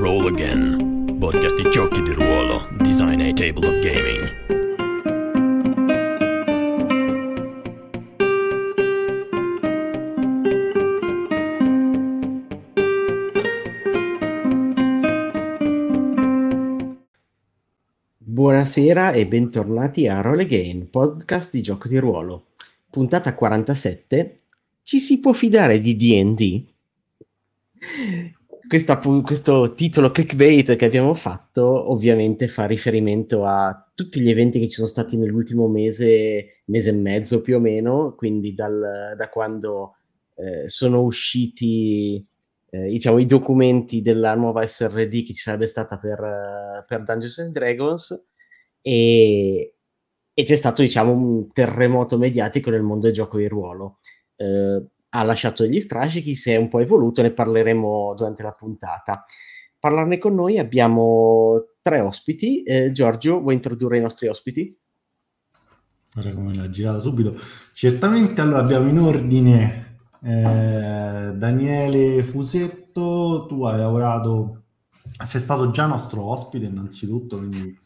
Roll Again, podcast di giochi di ruolo, design a table of gaming. Buonasera e bentornati a Roll Again, podcast di gioco di ruolo. Puntata 47. Ci si può fidare di D&D? Questa, questo titolo clickbait che abbiamo fatto ovviamente fa riferimento a tutti gli eventi che ci sono stati nell'ultimo mese, mese e mezzo più o meno, quindi dal, da quando eh, sono usciti eh, diciamo, i documenti della nuova SRD che ci sarebbe stata per, per Dungeons and Dragons e, e, c'è stato diciamo, un terremoto mediatico nel mondo del gioco di ruolo. Eh, ha lasciato degli strascichi, si è un po' evoluto, ne parleremo durante la puntata. Parlarne con noi abbiamo tre ospiti. Eh, Giorgio, vuoi introdurre i nostri ospiti? Guarda come l'ha girata subito. Certamente allora abbiamo in ordine eh, Daniele Fusetto, tu hai lavorato, sei stato già nostro ospite innanzitutto, quindi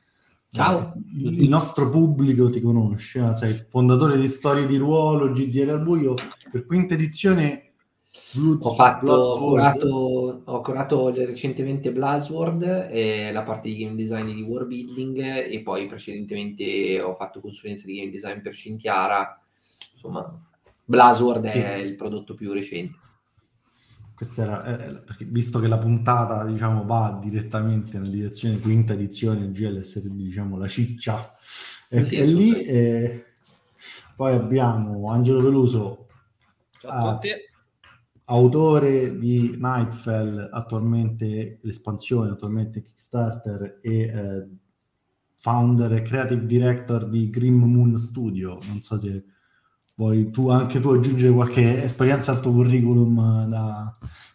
Ciao. Il nostro pubblico ti conosce, eh? sei il fondatore di Storie di Ruolo, GDR al buio, per quinta edizione Blood, ho, fatto, ho, curato, ho curato recentemente Blazword e la parte di game design di War Building e poi precedentemente ho fatto consulenza di game design per Scintiara. Insomma, Blazword è il prodotto più recente questa era, eh, eh, perché visto che la puntata diciamo, va direttamente nella direzione quinta edizione GLSD, diciamo la ciccia è, sì, è lì. E poi abbiamo Angelo Peluso, a, autore di Nightfell, attualmente l'espansione, attualmente Kickstarter e eh, founder e creative director di Grim Moon Studio. Non so se vuoi tu anche tu aggiungere qualche esperienza al tuo curriculum da,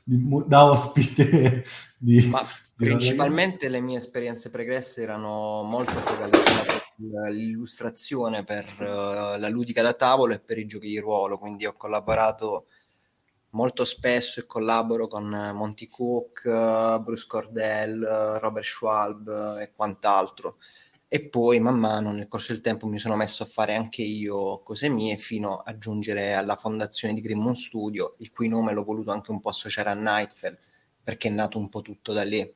di, da ospite di, Ma di principalmente le mie esperienze pregresse erano molto focalizzate sull'illustrazione per uh, la ludica da tavolo e per i giochi di ruolo, quindi ho collaborato molto spesso e collaboro con Monty Cook, Bruce Cordell, Robert Schwalb e quant'altro e poi man mano nel corso del tempo mi sono messo a fare anche io cose mie fino a giungere alla fondazione di Grimmon Studio, il cui nome l'ho voluto anche un po' associare a Nightfell, perché è nato un po' tutto da lì.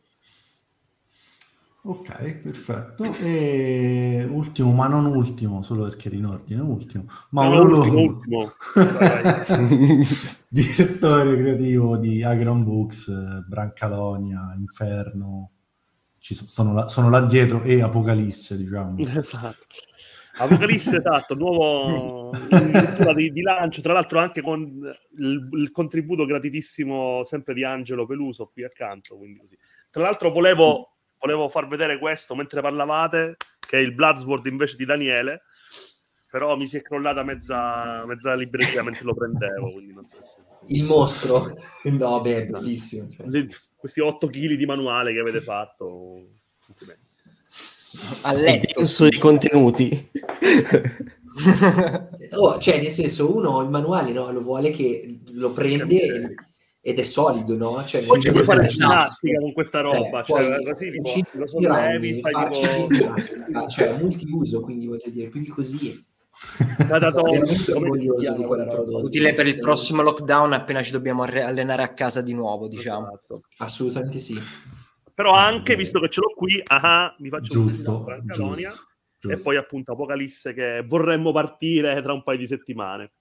Ok, perfetto. E ultimo, ma non ultimo, solo perché era in ordine, ultimo. Ma no, ultimo, ultimo. direttore creativo di Agron Books, Brancalonia, Inferno, sono, là, sono là dietro e Apocalisse, diciamo. Esatto. Apocalisse, esatto, nuovo di, di, lancio, tra l'altro anche con il, il, contributo gratitissimo sempre di Angelo Peluso qui accanto. Quindi così. Tra l'altro volevo, volevo far vedere questo mentre parlavate, che è il Bloodsword invece di Daniele, però mi si è crollata mezza, mezza libreria mentre lo prendevo, quindi non so se... Il mostro? No, beh, bellissimo. Cioè questi 8 kg di manuale che avete fatto. A letto sui contenuti. oh, cioè, nel senso, uno il manuale no, lo vuole che lo prende e, ed è solido, no? Cioè, Oggi puoi fare ginnastica con questa roba, eh, cioè, così tipo, lo sollevi, fai tipo... cioè, multiuso, quindi voglio dire, più di così Utile per il prossimo lockdown appena ci dobbiamo allenare a casa di nuovo, diciamo. Esatto. Assolutamente sì. Però anche, visto che ce l'ho qui, aha, mi faccio giusto, un giusto, giusto. e poi appunto Apocalisse che vorremmo partire tra un paio di settimane.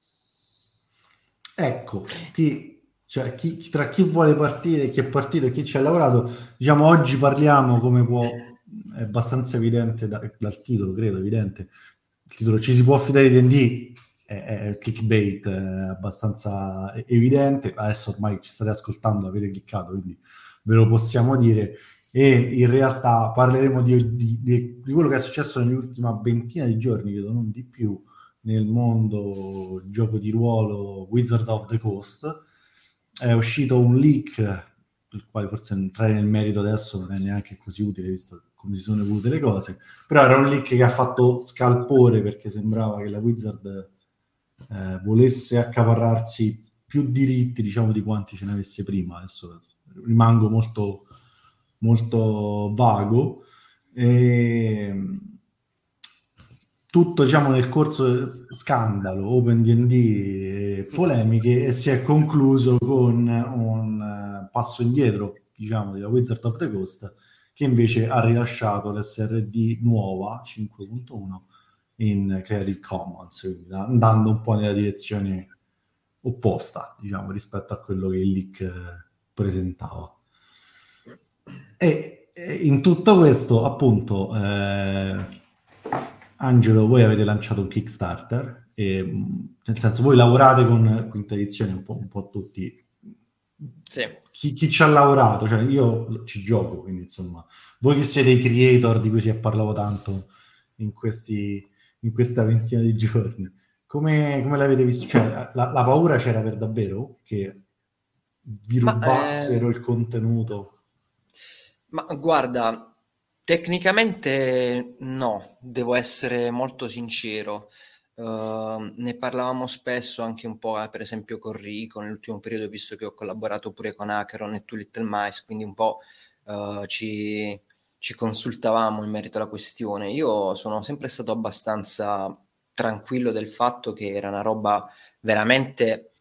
Ecco, chi, cioè, chi, tra chi vuole partire, chi è partito e chi ci ha lavorato, diciamo oggi parliamo come può, è abbastanza evidente da, dal titolo, credo evidente, il titolo ci si può affidare di D&D è, è clickbait è abbastanza evidente. Adesso ormai ci state ascoltando avete cliccato quindi ve lo possiamo dire. E in realtà parleremo di, di, di, di quello che è successo nell'ultima ventina di giorni credo non di più nel mondo gioco di ruolo Wizard of the Coast. È uscito un leak il quale forse entrare nel merito adesso non è neanche così utile visto come si sono evolute le cose, però era un leak che ha fatto scalpore perché sembrava che la Wizard eh, volesse accaparrarsi più diritti, diciamo, di quanti ce ne avesse prima. Adesso rimango molto, molto vago. E tutto diciamo nel corso scandalo, Open D&D, polemiche e si è concluso con un passo indietro diciamo della Wizard of the Coast che invece ha rilasciato l'SRD nuova 5.1 in Creative Commons, andando un po' nella direzione opposta, diciamo, rispetto a quello che il leak eh, presentava. E, in tutto questo, appunto, eh, Angelo, voi avete lanciato un Kickstarter, e, nel senso voi lavorate con quinta edizione un po', un po tutti. Sì. Chi, chi, ci ha lavorato, cioè io ci gioco, quindi insomma, voi che siete i creator di cui si è parlato tanto in, questi, in questa ventina di giorni, come, come l'avete visto? Cioè, la, la, paura c'era per davvero che vi rubassero Ma, eh... il contenuto? Ma guarda, tecnicamente no, devo essere molto sincero. Uh, ne parlavamo spesso anche un po', eh, per esempio, con Rico nell'ultimo periodo, visto che ho collaborato pure con Acheron e Two Little Mice, quindi un po' uh, ci, ci consultavamo in merito alla questione. Io sono sempre stato abbastanza tranquillo del fatto che era una roba veramente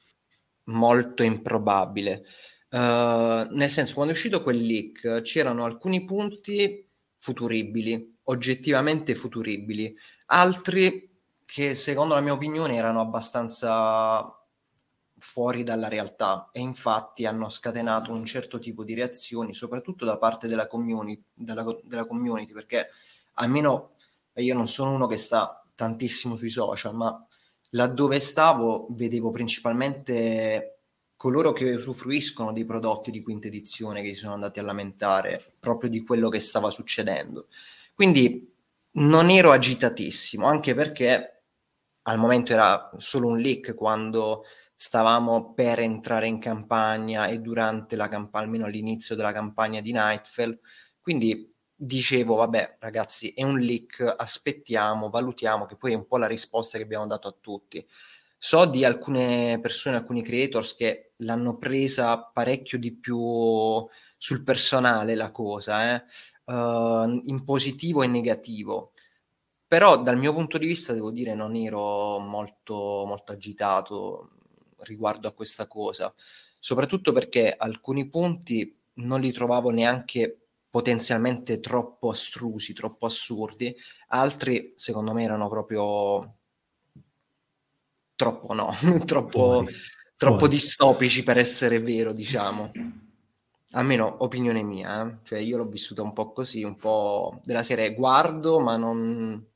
molto improbabile. Uh, nel senso, quando è uscito quel leak c'erano alcuni punti futuribili, oggettivamente futuribili, altri che secondo la mia opinione erano abbastanza fuori dalla realtà e infatti hanno scatenato un certo tipo di reazioni, soprattutto da parte della community, della, della community perché almeno io non sono uno che sta tantissimo sui social, ma laddove stavo vedevo principalmente coloro che usufruiscono dei prodotti di quinta edizione che si sono andati a lamentare proprio di quello che stava succedendo. Quindi non ero agitatissimo, anche perché al momento era solo un leak quando stavamo per entrare in campagna e durante la campagna, almeno all'inizio della campagna di Nightfall. Quindi dicevo, vabbè ragazzi, è un leak, aspettiamo, valutiamo, che poi è un po' la risposta che abbiamo dato a tutti. So di alcune persone, alcuni creators che l'hanno presa parecchio di più sul personale la cosa, eh? uh, in positivo e negativo. Però dal mio punto di vista devo dire non ero molto, molto agitato riguardo a questa cosa, soprattutto perché alcuni punti non li trovavo neanche potenzialmente troppo astrusi, troppo assurdi, altri secondo me erano proprio troppo no, troppo, troppo distopici per essere vero, diciamo. Almeno opinione mia, eh? cioè io l'ho vissuta un po' così, un po' della serie guardo ma non,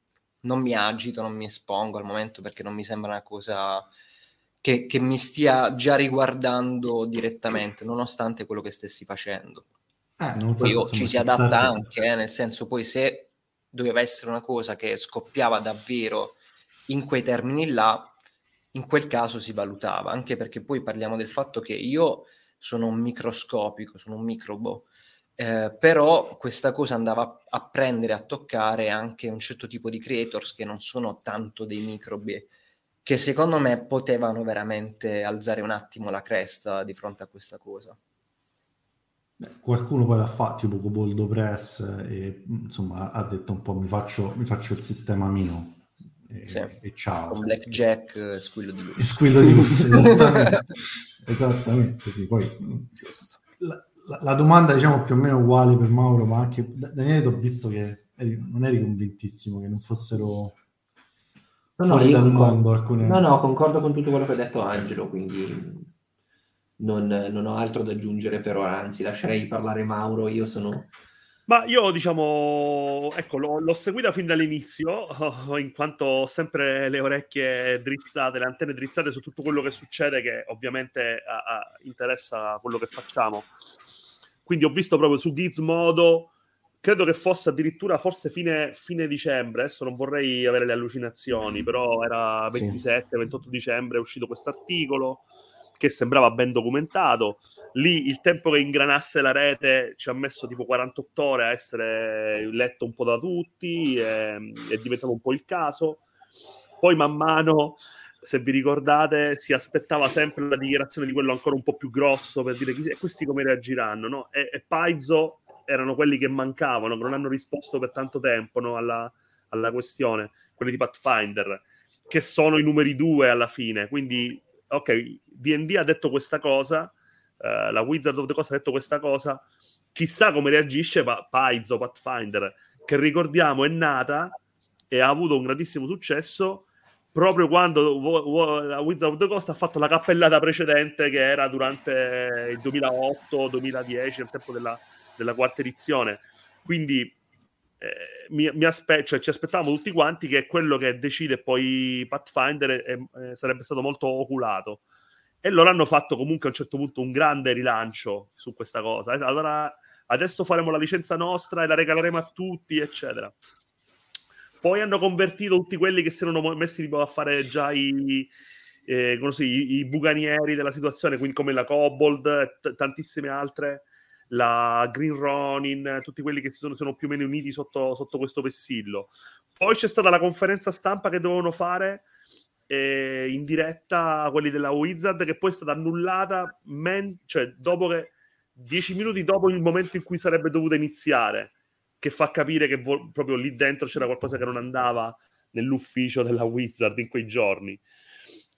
non mi agito, non mi espongo al momento perché non mi sembra una cosa che, che mi stia già riguardando direttamente, nonostante quello che stessi facendo. Eh, poi io, ci si adatta stato... anche, eh, nel senso poi se doveva essere una cosa che scoppiava davvero in quei termini là, in quel caso si valutava, anche perché poi parliamo del fatto che io sono un microscopico, sono un microbo, eh, però questa cosa andava a prendere, a toccare anche un certo tipo di creators che non sono tanto dei microbi, che secondo me potevano veramente alzare un attimo la cresta di fronte a questa cosa. Qualcuno poi l'ha fatto, tipo Coboldo Press, e insomma ha detto un po' mi faccio, mi faccio il sistema mio e, sì. e ciao. Con Blackjack Squillo di Lusso. Squillo di Lusso, esattamente. esattamente, sì. Poi, la, la, la, domanda diciamo più o meno uguale per Mauro, ma anche Daniele ti ho visto che eri, non eri convintissimo che non fossero... No, no, io concordo, alcune... no, no, concordo con tutto quello che ha detto Angelo, quindi non, non, ho altro da aggiungere per ora, anzi lascerei parlare Mauro, io sono... Ma io diciamo, ecco, l'ho, l'ho seguita fin dall'inizio, in quanto ho sempre le orecchie drizzate, le antenne drizzate su tutto quello che succede, che ovviamente a, a, interessa quello che facciamo. Quindi ho visto proprio su Gizmodo, credo che fosse addirittura forse fine, fine dicembre, adesso non vorrei avere le allucinazioni, però era 27-28 sì. dicembre è uscito questo articolo che sembrava ben documentato. Lì il tempo che ingranasse la rete ci ha messo tipo 48 ore a essere letto un po' da tutti, è, è diventato un po' il caso. Poi man mano, se vi ricordate, si aspettava sempre la dichiarazione di quello ancora un po' più grosso per dire chi, questi come reagiranno, no? E, e Paizo erano quelli che mancavano, che non hanno risposto per tanto tempo no, alla, alla questione, quelli di Pathfinder, che sono i numeri due alla fine. Quindi, ok, DD ha detto questa cosa, uh, la Wizard of the Coast ha detto questa cosa, chissà come reagisce pa- Paizo, Pathfinder, che ricordiamo è nata e ha avuto un grandissimo successo proprio quando Wizard of the Coast ha fatto la cappellata precedente che era durante il 2008-2010, nel tempo della, della quarta edizione. Quindi eh, mi, mi aspe- cioè, ci aspettavamo tutti quanti che quello che decide poi Pathfinder eh, eh, sarebbe stato molto oculato. E loro hanno fatto comunque a un certo punto un grande rilancio su questa cosa. Allora adesso faremo la licenza nostra e la regaleremo a tutti, eccetera. Poi hanno convertito tutti quelli che si erano messi tipo, a fare già i, eh, così, i, i buganieri della situazione, quindi come la Kobold, t- tantissime altre, la Green Ronin, tutti quelli che si sono, sono più o meno uniti sotto, sotto, questo vessillo. Poi c'è stata la conferenza stampa che dovevano fare eh, in diretta quelli della Wizard, che poi è stata annullata men- cioè, dopo che, dieci minuti dopo il momento in cui sarebbe dovuta iniziare che fa capire che vo- proprio lì dentro c'era qualcosa che non andava nell'ufficio della Wizard in quei giorni.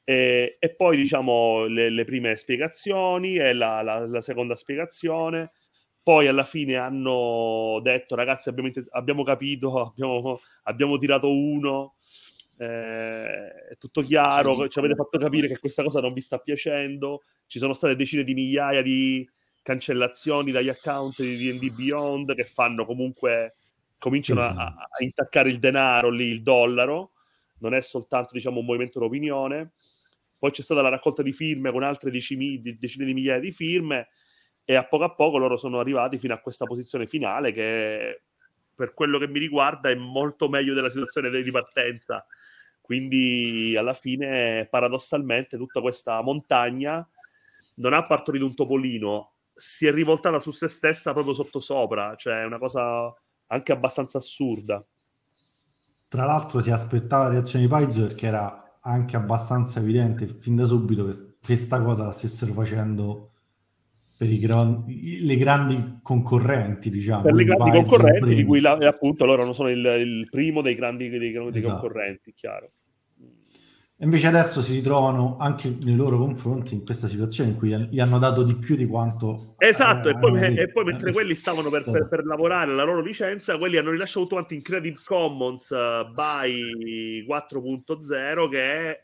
E, e poi diciamo le, le, prime spiegazioni e la, la, la, seconda spiegazione. Poi alla fine hanno detto ragazzi abbiamo, abbiamo capito, abbiamo, abbiamo, tirato uno, eh, è tutto chiaro, ci avete fatto capire che questa cosa non vi sta piacendo, ci sono state decine di migliaia di, cancellazioni dagli account di D&D Beyond che fanno comunque cominciano esatto. a, a, intaccare il denaro lì, il dollaro. Non è soltanto diciamo un movimento d'opinione. Poi c'è stata la raccolta di firme con altre decine, decine di migliaia di firme e a poco a poco loro sono arrivati fino a questa posizione finale che per quello che mi riguarda è molto meglio della situazione di partenza quindi alla fine paradossalmente tutta questa montagna non ha partorito un topolino si è rivoltata su se stessa proprio sottosopra, cioè è una cosa anche abbastanza assurda. Tra l'altro si aspettava la reazione di Paizo perché era anche abbastanza evidente fin da subito che questa cosa la stessero facendo per gran... le grandi concorrenti, diciamo. Per le grandi Paizo, concorrenti, di cui la, appunto loro non sono il, il primo dei grandi dei, dei esatto. concorrenti, chiaro. Invece adesso si ritrovano anche nei loro confronti in questa situazione in cui gli hanno dato di più di quanto... Esatto, eh, e, poi, e, poi, mentre eh, quelli stavano per, per, per, lavorare la loro licenza, quelli hanno rilasciato tutto quanto in Creative Commons uh, by 4.0 che è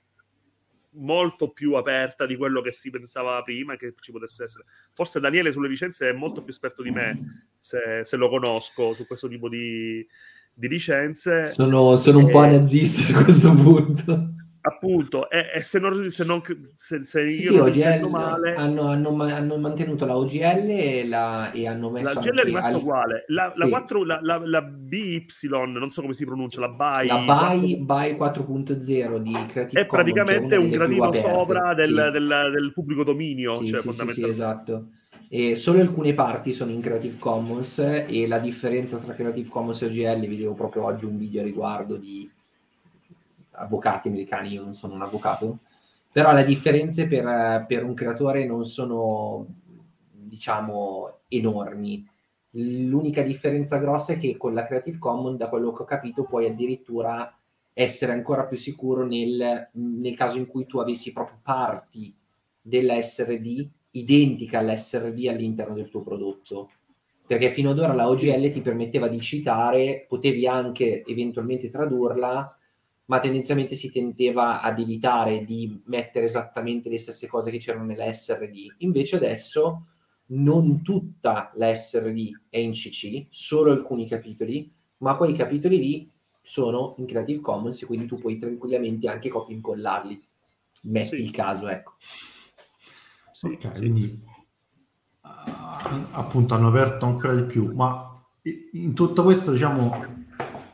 molto più aperta di quello che si pensava prima che ci potesse essere. Forse Daniele sulle licenze è molto più esperto di me, se, se lo conosco, su questo tipo di, di licenze. Sono, sono un po' nazista su questo punto appunto, e, e, se non, se, non, se, se sì, sì, OGL male... hanno, hanno, hanno, mantenuto la OGL e, la, e hanno messo la OGL è rimasta al... uguale la, sì. la, 4, la, la, la, BY non so come si pronuncia la BY la BY, 4... 4.0 di Creative è praticamente un gradino sopra del, sì. del, del, pubblico dominio sì, cioè, sì, esatto e solo alcune parti sono in Creative Commons e la differenza tra Creative Commons e OGL vi vedevo proprio oggi un video a riguardo di avvocati americani, io non sono un avvocato, però le differenze per, per un creatore non sono, diciamo, enormi. L'unica differenza grossa è che con la Creative Commons, da quello che ho capito, puoi addirittura essere ancora più sicuro nel, nel caso in cui tu avessi proprio parti dell'SRD identica all'SRD all'interno del tuo prodotto. Perché fino ad ora la OGL ti permetteva di citare, potevi anche eventualmente tradurla, ma tendenzialmente si tendeva ad evitare di mettere esattamente le stesse cose che c'erano nella SRD. Invece adesso non tutta la SRD è in CC, solo alcuni capitoli, ma quei capitoli lì sono in Creative Commons e quindi tu puoi tranquillamente anche copia incollarli. Metti sì. il caso, ecco. Sì, ok, quindi uh, appunto hanno aperto ancora di più, ma in tutto questo diciamo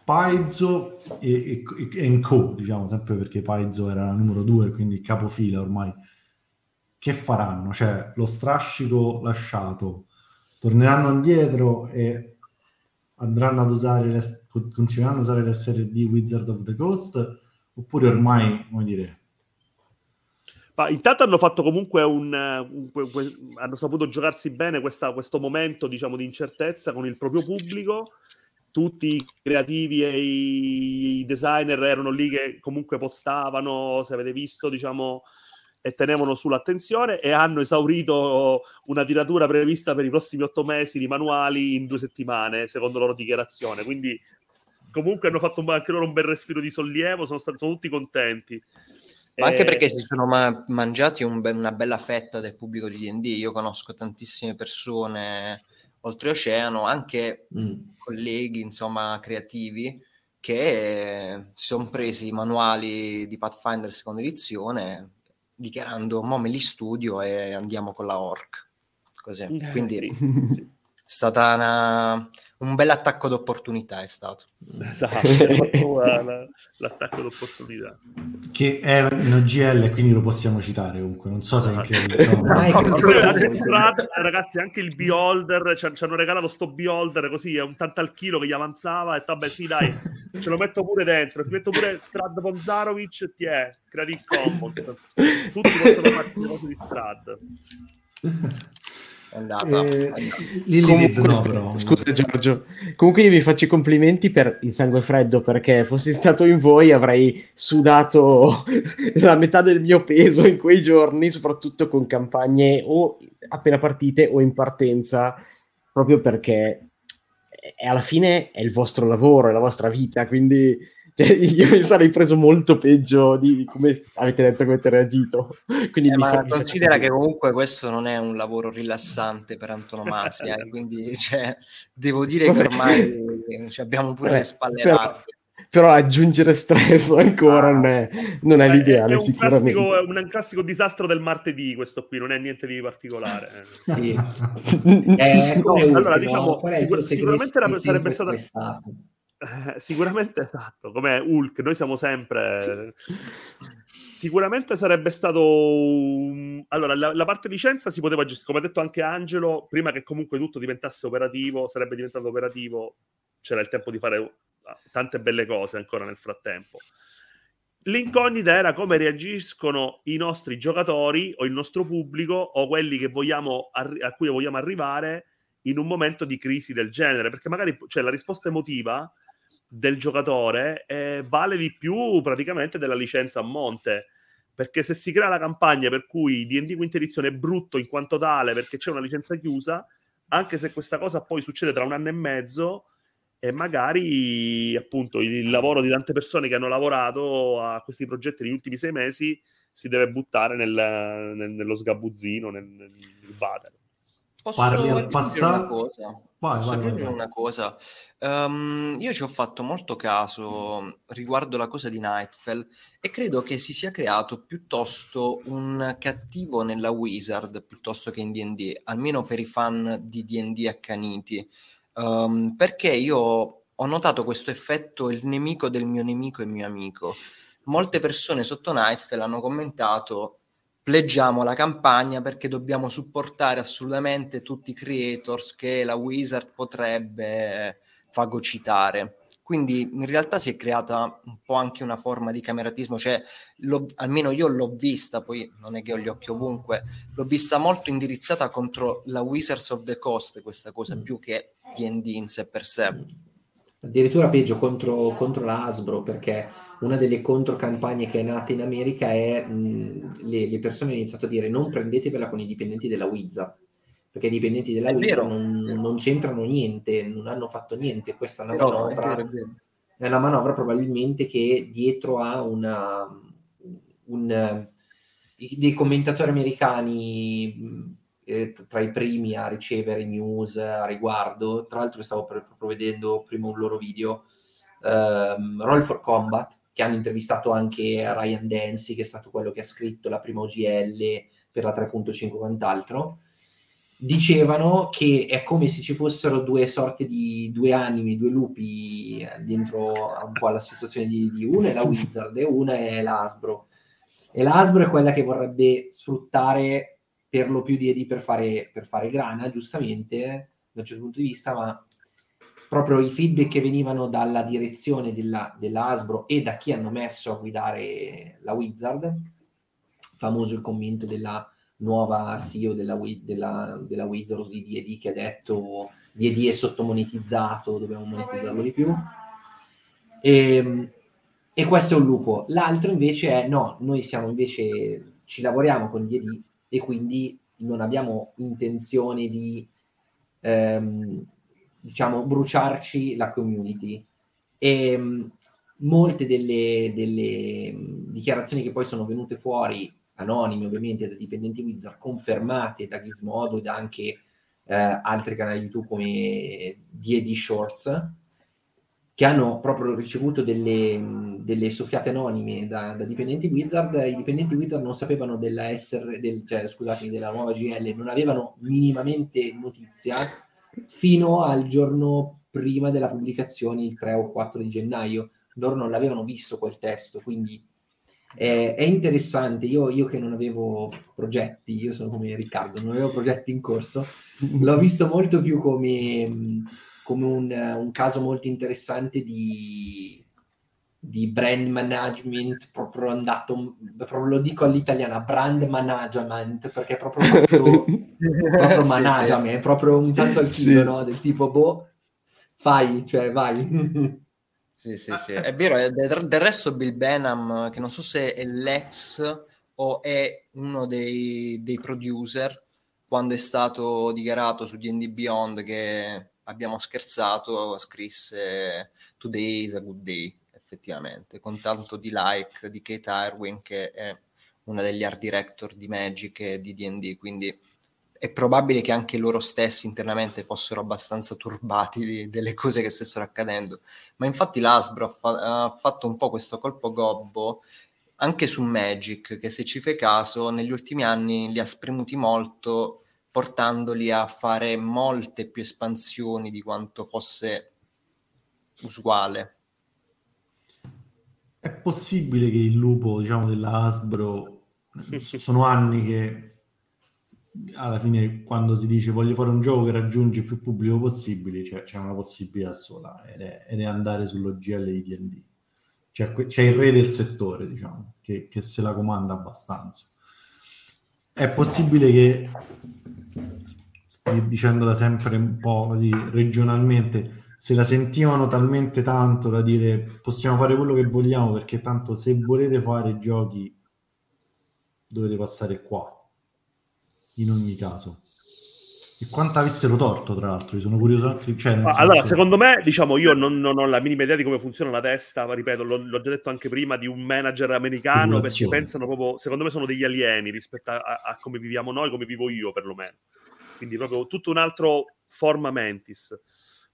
Paizo e, e, e Co, diciamo sempre perché Paizo era la numero due, quindi capofila ormai. Che faranno? Cioè, lo strascico lasciato, torneranno indietro e andranno ad usare le, continueranno a usare l'SRD Wizard of the Coast oppure ormai, come dire, Ma intanto hanno fatto comunque un, un, un, hanno saputo giocarsi bene questa, questo momento diciamo di incertezza con il proprio pubblico tutti i creativi e i designer erano lì che comunque postavano, se avete visto, diciamo, e tenevano sull'attenzione e hanno esaurito una tiratura prevista per i prossimi otto mesi di manuali in due settimane, secondo la loro dichiarazione. Quindi comunque hanno fatto anche loro un bel respiro di sollievo, sono, stati, sono tutti contenti. Ma anche perché si sono ma- mangiati un be- una bella fetta del pubblico di D&D. Io conosco tantissime persone oltreoceano, anche mm. colleghi, insomma, creativi, che si sono presi i manuali di Pathfinder seconda edizione dichiarando mo me li studio e andiamo con la orc. Così. Eh, Quindi sì. è stata una, un bel attacco d'opportunità è stato. Esatto, l'attacco d'opportunità. Che è in OGL, quindi lo possiamo citare comunque, non so se anche... No, ragazzi, anche il Beholder, ci, ci hanno regalato sto Beholder così, è un tanto al chilo che gli avanzava e vabbè sì dai, ce lo metto pure dentro, ti metto pure Strad Bonzarovic, ti è, Creative Commons, tutti possono fare cose di Strad. È andata. Eh, Comunque, no, però. Scusa Giorgio. Comunque io vi faccio i complimenti per il sangue freddo perché fossi stato in voi avrei sudato la metà del mio peso in quei giorni, soprattutto con campagne o appena partite o in partenza, proprio perché alla fine è il vostro lavoro, è la vostra vita, quindi cioè, io mi sarei preso molto peggio di come avete detto che avete reagito. Quindi eh, ma fa, considera che comunque questo non è un lavoro rilassante per antonomasia, eh, quindi cioè, devo dire che ormai cioè, abbiamo pure le spalle però, larghe. Però aggiungere stress ancora ah, non è, non è cioè, l'ideale, è un sicuramente. Classico, è un classico disastro del martedì questo qui, non è niente di particolare. Sì. eh, allora, diciamo, sicur- sicuramente era, sarebbe stata... Stressato eh, sicuramente esatto, come Hulk, noi siamo sempre... Sicuramente sarebbe stato... Allora, la, la, parte licenza si poteva gestire, come ha detto anche Angelo, prima che comunque tutto diventasse operativo, sarebbe diventato operativo, c'era il tempo di fare ah, tante belle cose ancora nel frattempo. L'incognita era come reagiscono i nostri giocatori o il nostro pubblico o quelli vogliamo, a cui vogliamo arrivare in un momento di crisi del genere, perché magari cioè, la risposta emotiva del giocatore eh, vale di più praticamente della licenza a monte. Perché se si crea la campagna per cui D&D quinta edizione è brutto in quanto tale perché c'è una licenza chiusa, anche se questa cosa poi succede tra un anno e mezzo, e magari appunto il lavoro di tante persone che hanno lavorato a questi progetti negli ultimi sei mesi si deve buttare nel, nel, nello sgabuzzino, nel, nel battle. Posso Parli al passato? Vai, Posso vai, vai, una cosa? Um, io ci ho fatto molto caso riguardo la cosa di Nightfell e credo che si sia creato piuttosto un cattivo nella Wizard piuttosto che in D&D, almeno per i fan di D&D accaniti. Um, perché io ho notato questo effetto il nemico del mio nemico è mio amico. Molte persone sotto Nightfell hanno commentato pleggiamo la campagna perché dobbiamo supportare assolutamente tutti i creators che la Wizard potrebbe fagocitare. Quindi in realtà si è creata un po' anche una forma di cameratismo, cioè almeno io l'ho vista, poi non è che ho gli occhi ovunque, l'ho vista molto indirizzata contro la Wizards of the Coast, questa cosa, mm. più che D&D in sé per sé addirittura peggio contro, contro la Hasbro perché una delle controcampagne che è nata in America è mh, le, le, persone hanno iniziato a dire non prendetevela con i dipendenti della Wizard perché i dipendenti della Wizard non, non, c'entrano niente non hanno fatto niente. Questa è una, Però, manovra, è, vero, è, è una manovra probabilmente che dietro ha una un, dei commentatori americani eh, tra i primi a ricevere news a riguardo. Tra l'altro stavo proprio vedendo prima un loro video, ehm, Roll for Combat, che hanno intervistato anche Ryan Dancy, che è stato quello che ha scritto la prima OGL per la 3.5 quant'altro. Dicevano che è come se ci fossero due sorte di due animi, due lupi dentro un po' alla situazione di, di una è la Wizard e una è l'Asbro. E l'Asbro è quella che vorrebbe sfruttare per lo più di per fare, per fare grana, giustamente, da un certo punto di vista, ma proprio i feedback che venivano dalla direzione della, della Hasbro e da chi hanno messo a guidare la Wizard famoso il commento della nuova CEO della, della, della Wizard di D&D che ha detto D&D è sottomonetizzato, dobbiamo monetizzarlo di più. E, ehm, e questo è un lupo. L'altro invece è no, noi siamo invece, ci lavoriamo con D&D e quindi non abbiamo intenzione di, ehm, diciamo, bruciarci la community. E ehm, molte delle, delle dichiarazioni che poi sono venute fuori, anonime ovviamente, da dipendenti Wizard, confermate da Gizmodo e da anche eh, altri canali YouTube come D&D Shorts, che hanno proprio ricevuto delle, delle soffiate anonime da, da, dipendenti Wizard. I dipendenti Wizard non sapevano della, SR, del, cioè, scusatemi, della nuova GL, non avevano minimamente notizia fino al giorno prima della pubblicazione, il 3 o 4 di gennaio. Loro non l'avevano visto quel testo, quindi è, è interessante. Io, io, che non avevo progetti, io sono come Riccardo, non avevo progetti in corso, l'ho visto molto più come come un, un caso molto interessante di, di, brand management proprio andato, proprio lo dico all'italiana, brand management, perché è proprio, proprio, proprio sì, management, sì. è proprio un tanto al chilo, sì. no? Del tipo, boh, fai, cioè vai. Sì, sì, sì, è vero, del, del resto Bill Benham, che non so se è l'ex o è uno dei, dei producer, quando è stato dichiarato su D&D Beyond che abbiamo scherzato, scrisse Today is a good day, effettivamente, con tanto di like di Kate Irwin, che è una degli art director di Magic e di D&D, quindi è probabile che anche loro stessi internamente fossero abbastanza turbati di, delle cose che stessero accadendo. Ma infatti l'Asbro ha, fa- ha fatto un po' questo colpo gobbo anche su Magic, che se ci fai caso, negli ultimi anni li ha spremuti molto portandoli a fare molte più espansioni di quanto fosse usuale. È possibile che il lupo, diciamo, della Hasbro sono anni che alla fine quando si dice voglio fare un gioco che raggiunge il più pubblico possibile, cioè, c'è una possibilità sola ed è, ed è andare sull'OGL di D&D. C'è, c'è, il re del settore, diciamo, che, che se la comanda abbastanza. È possibile che dicendola sempre un po' così regionalmente, se la sentivano talmente tanto da dire possiamo fare quello che vogliamo perché tanto se volete fare giochi dovete passare qua, in ogni caso. E quanto avessero torto, tra l'altro, io sono curioso anche. Cioè, ah, allora, secondo me, diciamo, io non, non, ho la minima idea di come funziona la testa, ma ripeto, l'ho, l'ho già detto anche prima, di un manager americano, perché pensano proprio, secondo me sono degli alieni rispetto a, a come viviamo noi, come vivo io perlomeno quindi proprio tutto un altro forma mentis.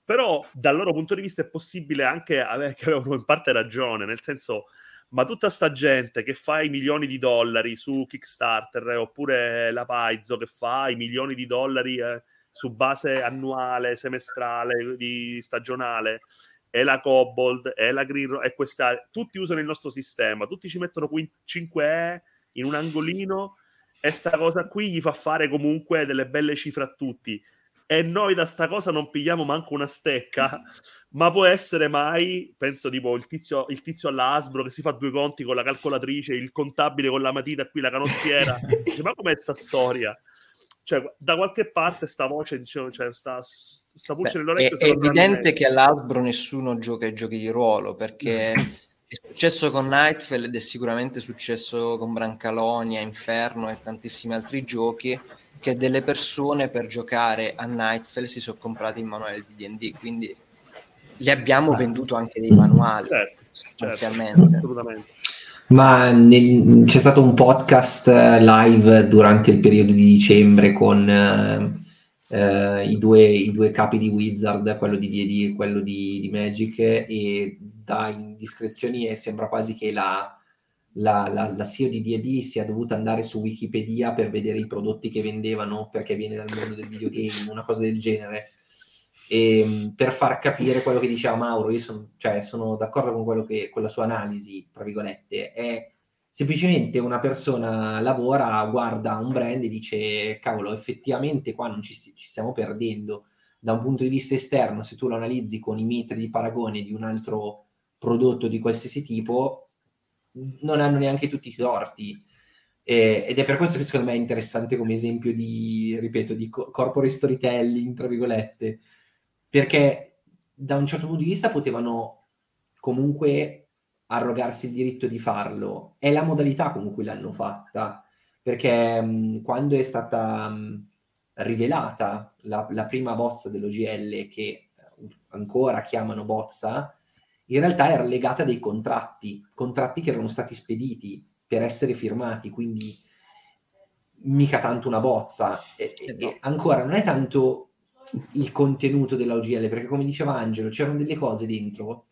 Però dal loro punto di vista è possibile anche avere, che avevano in parte ragione, nel senso, ma tutta sta gente che fa i milioni di dollari su Kickstarter eh, oppure la Paizo che fa i milioni di dollari eh, su base annuale, semestrale, di stagionale, e la Cobalt, e la Green, e questa, tutti usano il nostro sistema, tutti ci mettono 5E in un angolino e sta cosa qui gli fa fare comunque delle belle cifre a tutti. E noi da sta cosa non pigliamo manco una stecca, ma può essere mai, penso tipo il tizio, il tizio all'Asbro che si fa due conti con la calcolatrice, il contabile con la matita qui, la canottiera. Dice, ma com'è sta storia? Cioè, da qualche parte sta voce, diciamo, cioè, sta, sta voce nell'orecchio. È, è evidente che all'Asbro nessuno gioca ai giochi di ruolo perché È successo con Nightfall ed è sicuramente successo con Brancalonia, Inferno e tantissimi altri giochi che delle persone per giocare a Nightfall si sono comprati il manuale di D&D, quindi gli abbiamo ah. venduto anche dei manuali, certo, sostanzialmente. Certo, Ma nel, c'è stato un podcast eh, live durante il periodo di dicembre con eh, eh, i, due, i, due, capi di Wizard, quello di D&D e quello di, di Magic, e da indiscrezioni sembra quasi che la, la, la, la CEO di D&D sia dovuta andare su Wikipedia per vedere i prodotti che vendevano perché viene dal mondo del videogame, una cosa del genere. E, ehm, per far capire quello che diceva Mauro, io son, cioè, sono d'accordo con, quello che, con la sua analisi, tra virgolette, è semplicemente una persona lavora, guarda un brand e dice cavolo, effettivamente qua non ci, ci, stiamo perdendo da un punto di vista esterno, se tu lo analizzi con i metri di paragone di un altro prodotto di qualsiasi tipo, non hanno neanche tutti i torti. Eh, ed è per questo che secondo me è interessante come esempio di, ripeto, di corporate storytelling, tra virgolette, perché da un certo punto di vista potevano comunque arrogarsi il diritto di farlo. È la modalità con cui l'hanno fatta, perché mh, quando è stata mh, rivelata la, la, prima bozza dell'OGL, che ancora chiamano bozza, in realtà era legata a dei contratti, contratti che erano stati spediti per essere firmati, quindi mica tanto una bozza. E, e ancora non è tanto il contenuto dell'OGL, perché come diceva Angelo, c'erano delle cose dentro,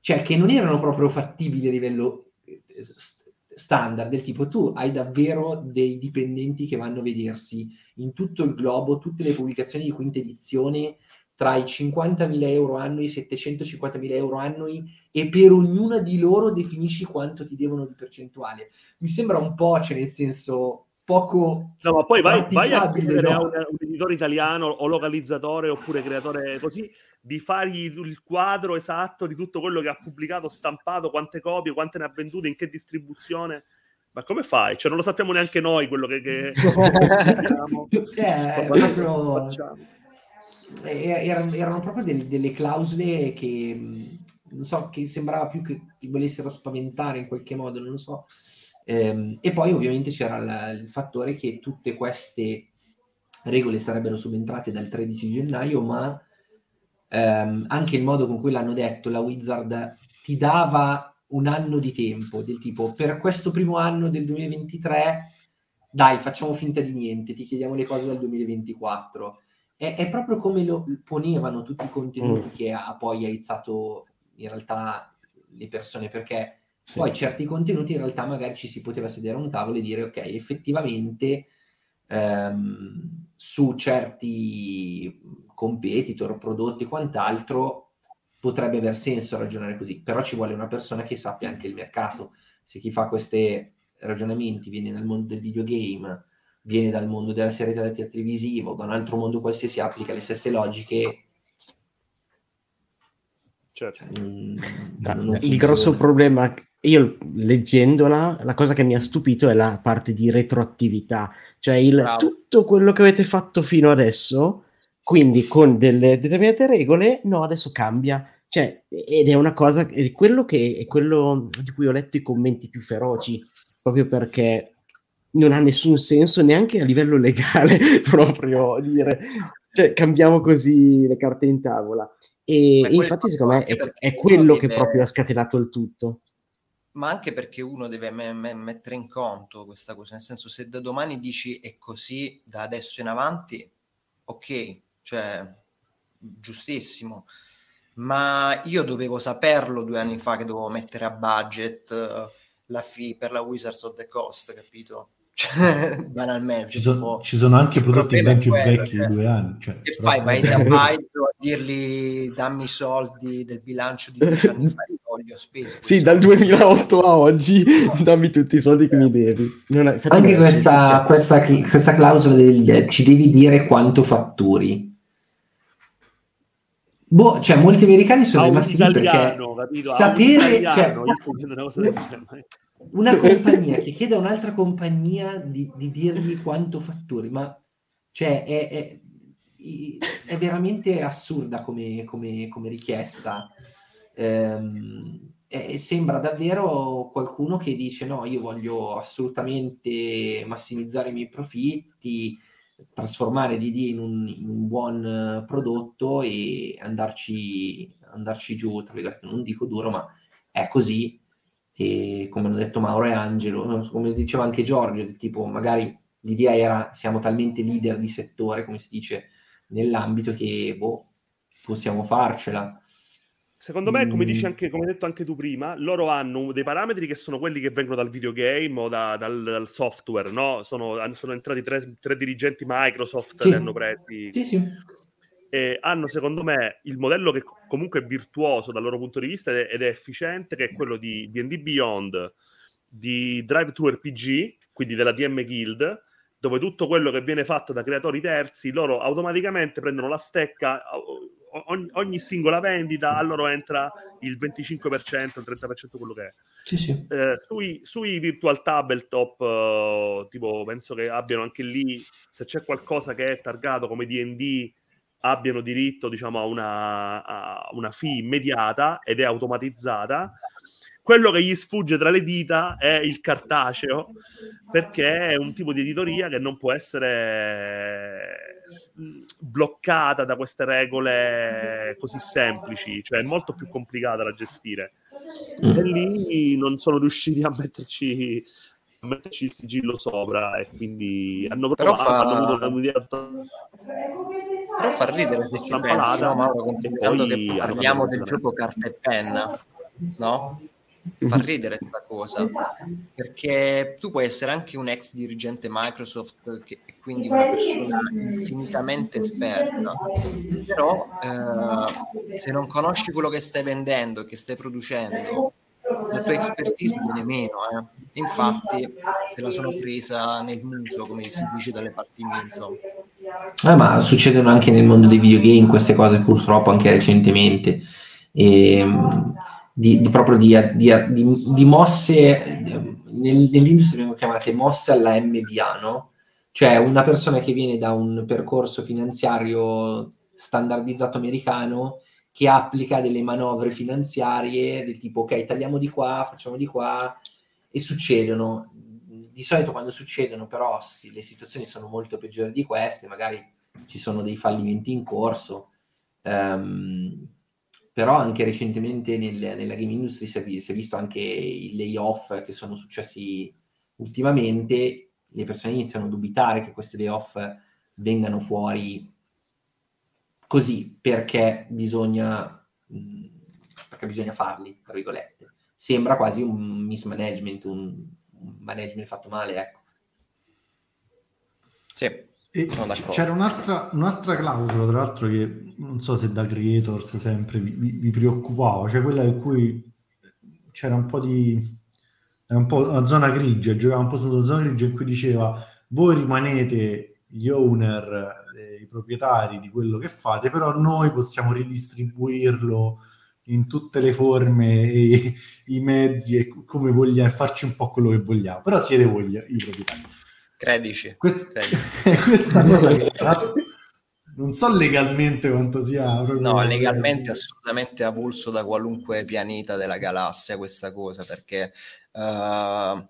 cioè che non erano proprio fattibili a livello eh, standard, del tipo tu hai davvero dei dipendenti che vanno a vedersi in tutto il globo tutte le pubblicazioni di quinta edizione tra i 50.000 euro annui e i 750.000 euro annui e per ognuna di loro definisci quanto ti devono di percentuale. Mi sembra un po', cioè nel senso, poco... No, ma poi vai, vai a chiedere no? a un, un, editore italiano o localizzatore oppure creatore così di fargli il quadro esatto di tutto quello che ha pubblicato, stampato, quante copie, quante ne ha vendute, in che distribuzione. Ma come fai? Cioè non lo sappiamo neanche noi quello che... che... eh, proprio erano, erano proprio delle, delle clausole che non so, che sembrava più che ti volessero spaventare in qualche modo, non lo so. Ehm, e poi ovviamente c'era la, il fattore che tutte queste regole sarebbero subentrate dal 13 gennaio, ma ehm, anche il modo con cui l'hanno detto, la Wizard ti dava un anno di tempo, del tipo per questo primo anno del 2023, dai, facciamo finta di niente, ti chiediamo le cose dal 2024 è, è, proprio come lo ponevano tutti i contenuti mm. che ha poi aizzato in realtà le persone, perché sì. poi certi contenuti in realtà magari ci si poteva sedere a un tavolo e dire ok, effettivamente ehm, su certi competitor, prodotti e quant'altro potrebbe aver senso ragionare così, però ci vuole una persona che sappia anche il mercato. Se chi fa questi ragionamenti viene dal mondo del videogame, viene dal mondo della serie televisiva da un altro mondo qualsiasi, applica le stesse logiche. Certo. Mm, il grosso problema, io leggendola, la cosa che mi ha stupito è la parte di retroattività, cioè il, tutto quello che avete fatto fino adesso, quindi con delle determinate regole, no, adesso cambia. Cioè, ed è una cosa, è quello, che, è quello di cui ho letto i commenti più feroci, proprio perché non ha nessun senso neanche a livello legale proprio dire. Cioè cambiamo così le carte in tavola. E, e infatti secondo me è, è quello deve... che proprio ha scatenato il tutto. Ma anche perché uno deve me- me- mettere in conto questa cosa. Nel senso se da domani dici è così da adesso in avanti ok cioè giustissimo. Ma io dovevo saperlo due anni fa che dovevo mettere a budget uh, la fee per la Wizards of the Coast capito cioè, banalmente. Ci, so, ci, sono anche prodotti ben più vecchi di due anni. Cioè, che fai? Vai da Paizo a dirgli dammi i soldi del bilancio di dieci anni fa li ho spesi. Sì, dal 2008 a oggi dammi tutti i soldi che mi devi. È, anche questa, questa, questa, clausola del ci devi dire quanto fatturi. Boh, cioè, molti americani sono rimasti lì perché sapere... Cioè, una compagnia che chiede a un'altra compagnia di, di dirgli quanto fatturi, ma cioè è, è, è veramente assurda come, come, come richiesta. Ehm, e sembra davvero qualcuno che dice no, io voglio assolutamente massimizzare i miei profitti, trasformare DD in un, in un buon prodotto e andarci, andarci giù, tra virgolette, non dico duro, ma è così e come hanno detto Mauro e Angelo, come diceva anche Giorgio, tipo magari l'idea era siamo talmente leader di settore, come si dice nell'ambito, che boh, possiamo farcela. Secondo me, come dici mm. anche, come hai detto anche tu prima, loro hanno dei parametri che sono quelli che vengono dal videogame o da, dal, dal, software, no? Sono, sono entrati tre, tre, dirigenti Microsoft, sì. li hanno presi. Sì, sì eh, hanno secondo me il modello che comunque è virtuoso dal loro punto di vista ed è efficiente, che è quello di D&D Beyond, di Drive to RPG, quindi della DM Guild, dove tutto quello che viene fatto da creatori terzi, loro automaticamente prendono la stecca, ogni, ogni, singola vendita a loro entra il 25%, il 30% quello che è. Sì, sì. Eh, sui, sui, virtual tabletop, uh, tipo, penso che abbiano anche lì, se c'è qualcosa che è targato come D&D, abbiano diritto diciamo, a, una, a una fee immediata ed è automatizzata quello che gli sfugge tra le dita è il cartaceo, perché è un tipo di editoria che non può essere bloccata da queste regole così semplici, cioè è molto più complicata da gestire. Mm. E lì non sono riusciti a metterci, metterci il sigillo sopra e quindi hanno provato, fa... hanno avuto un'idea però fa ridere se ci pensi, no, Mauro, considerando che parliamo del gioco carta e penna, no? fa ridere sta cosa. Perché tu puoi essere anche un ex dirigente Microsoft che, quindi una persona infinitamente esperta però eh, se non conosci quello che stai vendendo e che stai producendo la tua expertise viene meno eh. infatti se la sono presa nel muso come si dice dalle parti mie insomma eh, ma succedono anche nel mondo dei videogame queste cose purtroppo anche recentemente e, ehm, di, di proprio di, di, di mosse, nel, nell'industria vengono chiamate mosse alla MBA, no? Cioè una persona che viene da un percorso finanziario standardizzato americano che applica delle manovre finanziarie del tipo ok, tagliamo di qua, facciamo di qua e succedono. Di solito quando succedono però sì, le situazioni sono molto peggiori di queste, magari ci sono dei fallimenti in corso. Um, però anche recentemente nel, nella game industry si è, si è, visto anche i layoff che sono successi ultimamente, le persone iniziano a dubitare che questi layoff vengano fuori così perché bisogna, perché bisogna farli, tra virgolette. Sembra quasi un mismanagement, un, un management fatto male, ecco. Sì. E c'era un'altra, un'altra, clausola, tra l'altro, che non so se da creators sempre vi, vi, vi preoccupava, cioè quella in cui c'era un po' di... Era un po' una zona grigia, giocava un po' sulla zona grigia in cui diceva voi rimanete gli owner, i proprietari di quello che fate, però noi possiamo ridistribuirlo in tutte le forme e i mezzi e come vogliamo, farci un po' quello che vogliamo, però siete voi i proprietari. Credici. Quest- questa cosa che non so legalmente quanto sia no legalmente. assolutamente avulso da qualunque pianeta della galassia questa cosa perché uh,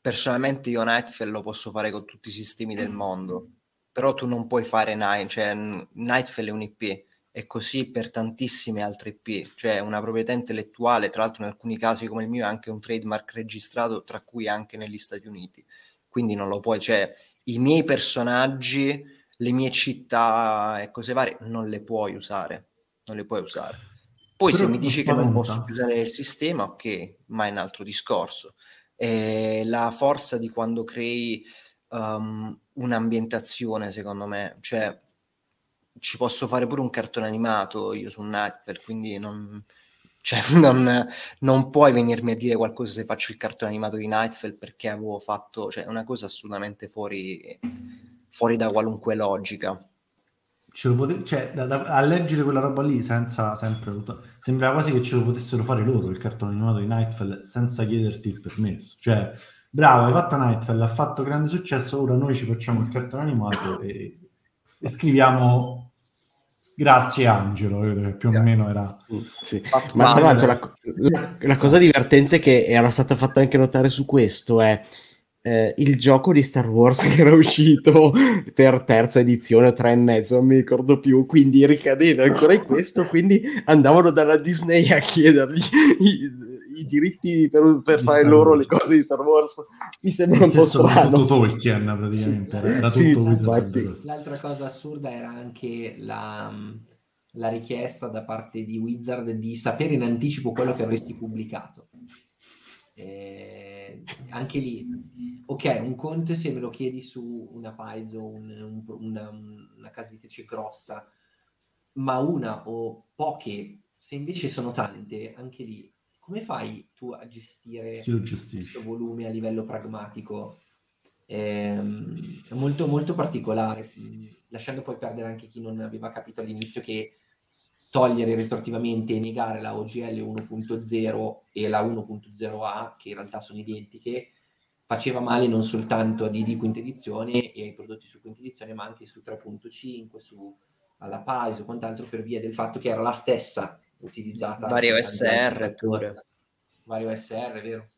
personalmente io Nightfall lo posso fare con tutti i sistemi del mondo però tu non puoi fare Night cioè Nightfall è un IP e così per tantissime altre IP cioè una proprietà intellettuale tra l'altro in alcuni casi come il mio è anche un trademark registrato tra cui anche negli Stati Uniti quindi non lo puoi, cioè i miei personaggi, le mie città e cose varie non le puoi usare, non le puoi usare. Poi Però se mi dici che non posso più usare il sistema, ok, ma è un altro discorso. E la forza di quando crei um, un'ambientazione, secondo me, cioè ci posso fare pure un cartone animato io su Nightfall, quindi non, cioè, non, non, puoi venirmi a dire qualcosa se faccio il cartone animato di Nightfall perché avevo fatto, cioè, una cosa assolutamente fuori, fuori da qualunque logica. Pote- cioè, da, da, a leggere quella roba lì senza sempre tutto, sembrava quasi che ce lo potessero fare loro il cartone animato di Nightfall senza chiederti il permesso. Cioè, bravo, hai fatto Nightfall, ha fatto grande successo, ora noi ci facciamo il cartone animato e, e scriviamo Grazie Angelo, più Grazie. o meno era... Mm, sì. Ma tra l'altro la, la, la, cosa divertente che era stata fatta anche notare su questo è eh, il gioco di Star Wars che era uscito per terza edizione o tre e mezzo, non mi ricordo più, quindi ricadeva ancora in questo, quindi andavano dalla Disney a chiedergli i, diritti per, per fare loro le cose di Star Wars. Mi sembra un po' strano. Tutto Tolkien praticamente, sì. era sì, tutto L'altra cosa assurda era anche la, la richiesta da parte di Wizard di sapere in anticipo quello che avresti pubblicato. Eh, anche lì, ok, un conto se me lo chiedi su una Paizo, un, un, una, una casa editrice grossa, ma una o poche, se invece sono tante, anche lì come fai tu a gestire questo volume a livello pragmatico? Ehm, è molto, molto particolare, lasciando poi perdere anche chi non aveva capito all'inizio che togliere retroattivamente e negare la OGL 1.0 e la 1.0A, che in realtà sono identiche, faceva male non soltanto a DD quinta edizione e ai prodotti su quinta edizione, ma anche su 3.5, su alla PAIS o quant'altro per via del fatto che era la stessa utilizzata. Vario OSR pure. Vario OSR, vero?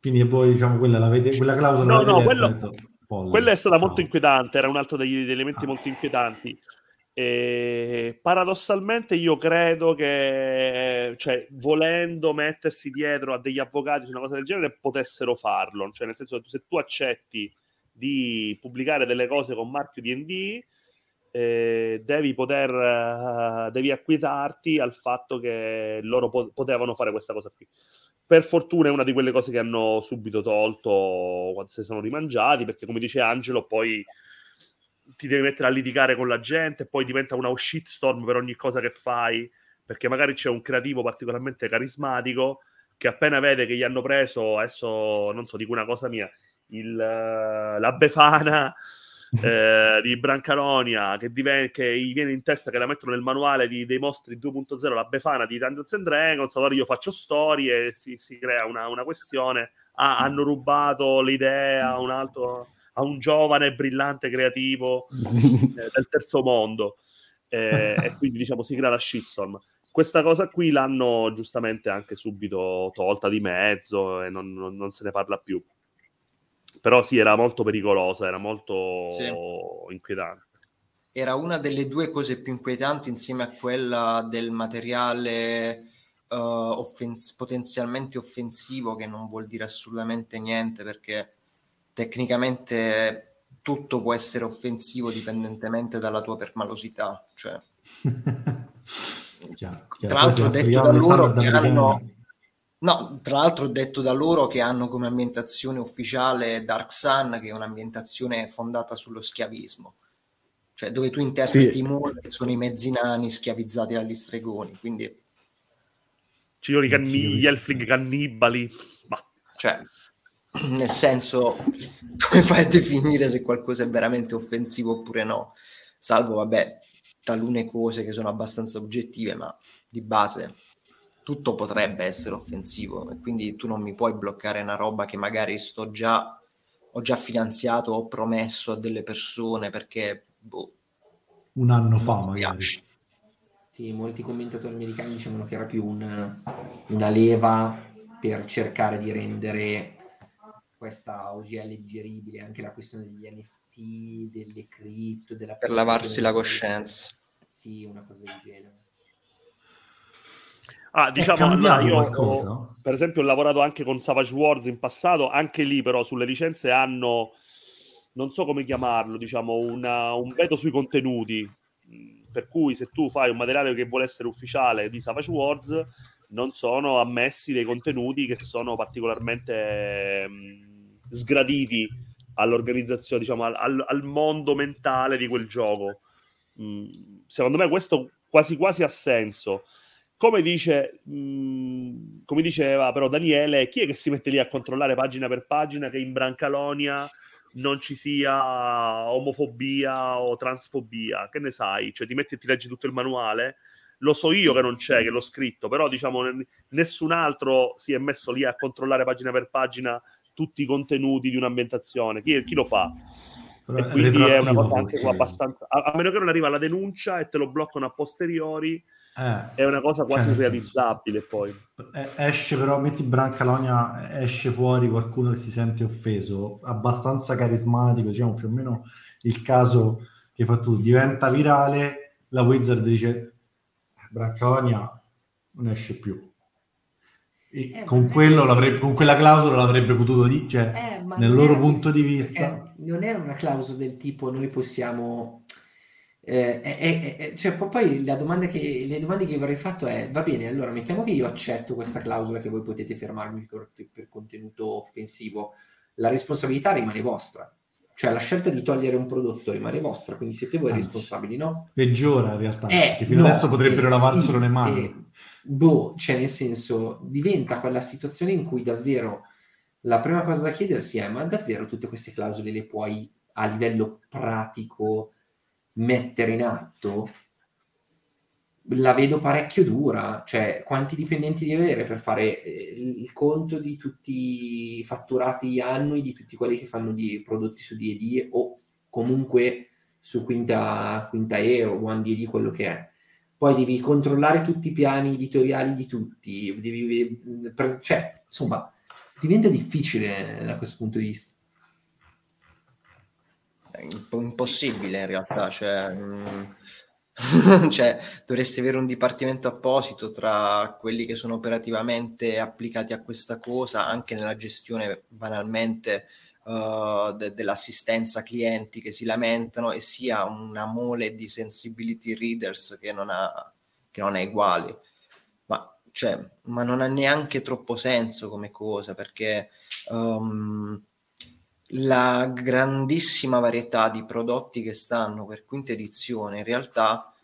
Quindi voi, diciamo, quella, l'avete, quella clausola... No, no, quello, quella è stata Ciao. molto inquietante, era un altro degli, degli elementi ah. molto inquietanti. E paradossalmente io credo che, cioè, volendo mettersi dietro a degli avvocati su una cosa del genere, potessero farlo. Cioè, nel senso che se tu accetti di pubblicare delle cose con marchio DD, eh, devi poter, uh, devi acquittarti al fatto che loro po- potevano fare questa cosa qui. Per fortuna è una di quelle cose che hanno subito tolto quando si sono rimangiati, perché come dice Angelo, poi ti devi mettere a litigare con la gente, poi diventa una shitstorm per ogni cosa che fai, perché magari c'è un creativo particolarmente carismatico che appena vede che gli hanno preso, adesso non so, dico una cosa mia, il, la Befana eh, di Brancalonia che, diven- che gli viene in testa che la mettono nel manuale di, dei mostri 2.0, la Befana di Dungeons and Dragons, allora io faccio storie e si, si crea una, una questione, ah, hanno rubato l'idea a un altro a un giovane brillante creativo eh, del terzo mondo. Eh, e quindi diciamo si crea la shitstorm. Questa cosa qui l'hanno giustamente anche subito tolta di mezzo e non, non, non, se ne parla più però sì era molto pericolosa era molto sì. inquietante era una delle due cose più inquietanti insieme a quella del materiale uh, offens- potenzialmente offensivo che non vuol dire assolutamente niente perché tecnicamente tutto può essere offensivo dipendentemente dalla tua permalosità. Cioè. Chiaro, chiaro. Tra l'altro, detto da loro che hanno. No, tra l'altro detto da loro che hanno come ambientazione ufficiale Dark Sun, che è un'ambientazione fondata sullo schiavismo, cioè dove tu interpreti sì. molti sono i mezzi nani schiavizzati dagli stregoni, quindi... Ci canni- gli elfling cannibali, ma... Cioè, nel senso come fai a definire se qualcosa è veramente offensivo oppure no? Salvo vabbè talune cose che sono abbastanza oggettive ma di base tutto potrebbe essere offensivo e quindi tu non mi puoi bloccare una roba che magari sto già ho già finanziato ho promesso a delle persone perché boh, un anno fa magari sì, molti commentatori americani dicevano che era più una, una leva per cercare di rendere questa OGL digeribile, anche la questione degli NFT, delle cripto, della... Per lavarsi la coscienza. Sì, una cosa del genere. Ah, diciamo, allora io ho, per esempio ho lavorato anche con Savage Wars in passato, anche lì però sulle licenze hanno, non so come chiamarlo, diciamo, una, un veto sui contenuti, per cui se tu fai un materiale che vuole essere ufficiale di Savage Wars, non sono ammessi dei contenuti che sono particolarmente... Mh, sgraditi all'organizzazione, diciamo, al, al mondo mentale di quel gioco. Mm, secondo me questo quasi quasi ha senso. Come, dice, mh, mm, come diceva però Daniele, chi è che si mette lì a controllare pagina per pagina che in Brancalonia non ci sia omofobia o transfobia? Che ne sai? Cioè ti metti e ti leggi tutto il manuale? Lo so io che non c'è, che l'ho scritto, però diciamo nessun altro si è messo lì a controllare pagina per pagina tutti i contenuti di un'ambientazione. Chi, chi lo fa? Però e quindi è una cosa anche abbastanza... A, a, meno che non arriva la denuncia e te lo bloccano a posteriori, eh, è una cosa quasi cioè, realizzabile poi. Esce però, metti Brancalonia, esce fuori qualcuno che si sente offeso, abbastanza carismatico, diciamo più o meno il caso che hai fatto tu, diventa virale, la Wizard dice Brancalonia non esce più eh, con, con, quella clausola l'avrebbe potuto dire, cioè, eh, nel loro punto di vista. Non era una clausola del tipo noi possiamo... Eh, eh, eh, cioè, poi la domanda che, le domande che avrei fatto è, va bene, allora mettiamo che io accetto questa clausola che voi potete fermarmi per, per contenuto offensivo, la responsabilità rimane vostra. Cioè la scelta di togliere un prodotto rimane vostra, quindi siete voi Anzi, responsabili, no? Peggiora in realtà, eh, perché fino no, adesso potrebbero lavarselo le mani boh, cioè nel senso, diventa quella situazione in cui davvero la prima cosa da chiedersi è, ma davvero tutte queste clausole le puoi a livello pratico mettere in atto? la vedo parecchio dura, cioè quanti dipendenti devi avere per fare eh, il conto di tutti i fatturati annui di tutti quelli che fanno di prodotti su D&D o comunque su quinta, quinta E o One D&D quello che è. Poi devi controllare tutti i piani editoriali di tutti, devi, cioè, insomma, diventa difficile da questo punto di vista. Impossibile in realtà, cioè... Mm, cioè, dovresti avere un dipartimento apposito tra quelli che sono operativamente applicati a questa cosa, anche nella gestione banalmente uh, de- dell'assistenza clienti che si lamentano e sia una mole di sensibility readers che non ha, che non ha uguali. Ma, cioè, ma non ha neanche troppo senso come cosa perché um, la grandissima varietà di prodotti che stanno per quinta edizione in realtà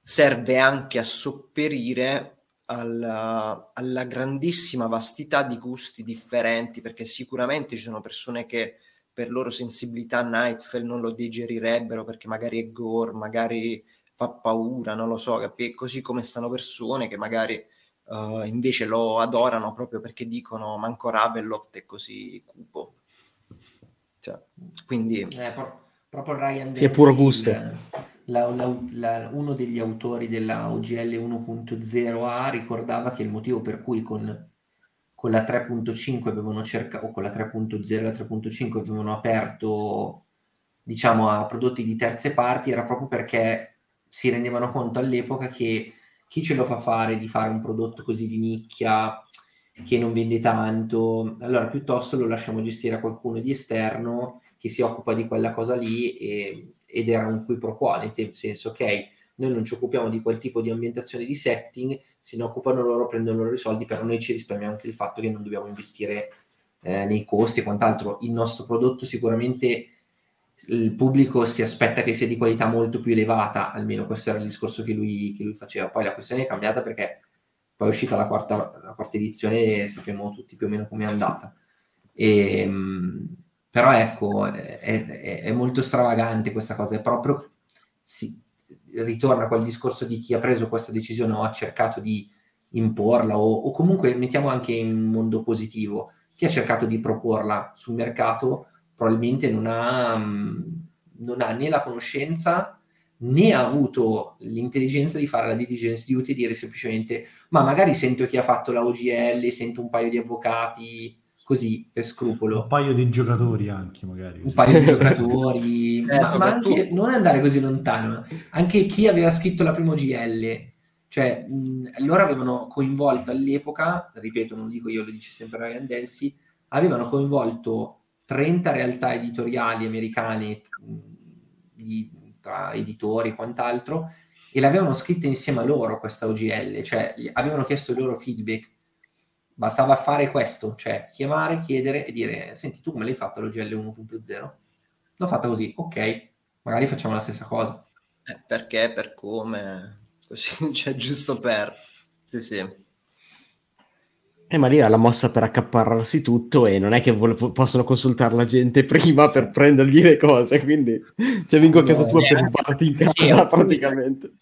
serve anche a sopperire alla, alla, grandissima vastità di gusti differenti, perché sicuramente ci sono persone che per loro sensibilità Nightfell non lo digerirebbero perché magari è gore, magari fa paura, non lo so, capi? così come stanno persone che magari uh, invece lo adorano proprio perché dicono manco Ravenloft è così cupo. Cioè, quindi... Eh, pro- proprio Ryan Sì, è puro gusto. La, la, la, uno degli autori della OGL 1.0 A ricordava che il motivo per cui con, con la 3.5 avevano cercato, o con la 3.0 e la 3.5 avevano aperto diciamo a prodotti di terze parti era proprio perché si rendevano conto all'epoca che chi ce lo fa fare di fare un prodotto così di nicchia che non vende tanto, allora piuttosto lo lasciamo gestire a qualcuno di esterno che si occupa di quella cosa lì e, ed era un qui pro quo, nel senso ok, noi non ci occupiamo di quel tipo di ambientazione di setting, se ne occupano loro, prendono loro i soldi, però noi ci risparmiamo anche il fatto che non dobbiamo investire eh, nei costi e quant'altro. Il nostro prodotto sicuramente il pubblico si aspetta che sia di qualità molto più elevata, almeno questo era il discorso che lui, che lui faceva. Poi la questione è cambiata perché poi è uscita la quarta, la quarta edizione e sappiamo tutti più o meno come è andata. E, ehm, però ecco, è, è, è, molto stravagante questa cosa, è proprio, si, ritorna quel discorso di chi ha preso questa decisione o ha cercato di imporla o, o comunque mettiamo anche in mondo positivo, chi ha cercato di proporla sul mercato probabilmente non ha, non ha né la conoscenza né ha avuto l'intelligenza di fare la diligence duty e dire semplicemente ma magari sento chi ha fatto la OGL, sento un paio di avvocati così per scrupolo. Un paio di giocatori anche magari. Un paio di giocatori, eh, ma, ma, anche non andare così lontano, anche chi aveva scritto la prima OGL, cioè mh, loro avevano coinvolto all'epoca, ripeto non dico io, lo dice sempre Ryan Delsey, avevano coinvolto 30 realtà editoriali americane mh, di tra editori e quant'altro, e l'avevano scritta insieme a loro questa OGL, cioè avevano chiesto il loro feedback. Bastava fare questo, cioè chiamare, chiedere e dire, senti tu come l'hai fatto l'OGL 1.0? L'ho fatta così, ok, magari facciamo la stessa cosa. Eh, perché, per come, così, cioè giusto per... Sì, sì. Eh, ma lì ha la mossa per accaparrarsi tutto e non è che vo- possono consultare la gente prima per prendergli le cose, quindi cioè, vengo a casa tua per rubarti in casa sì, praticamente.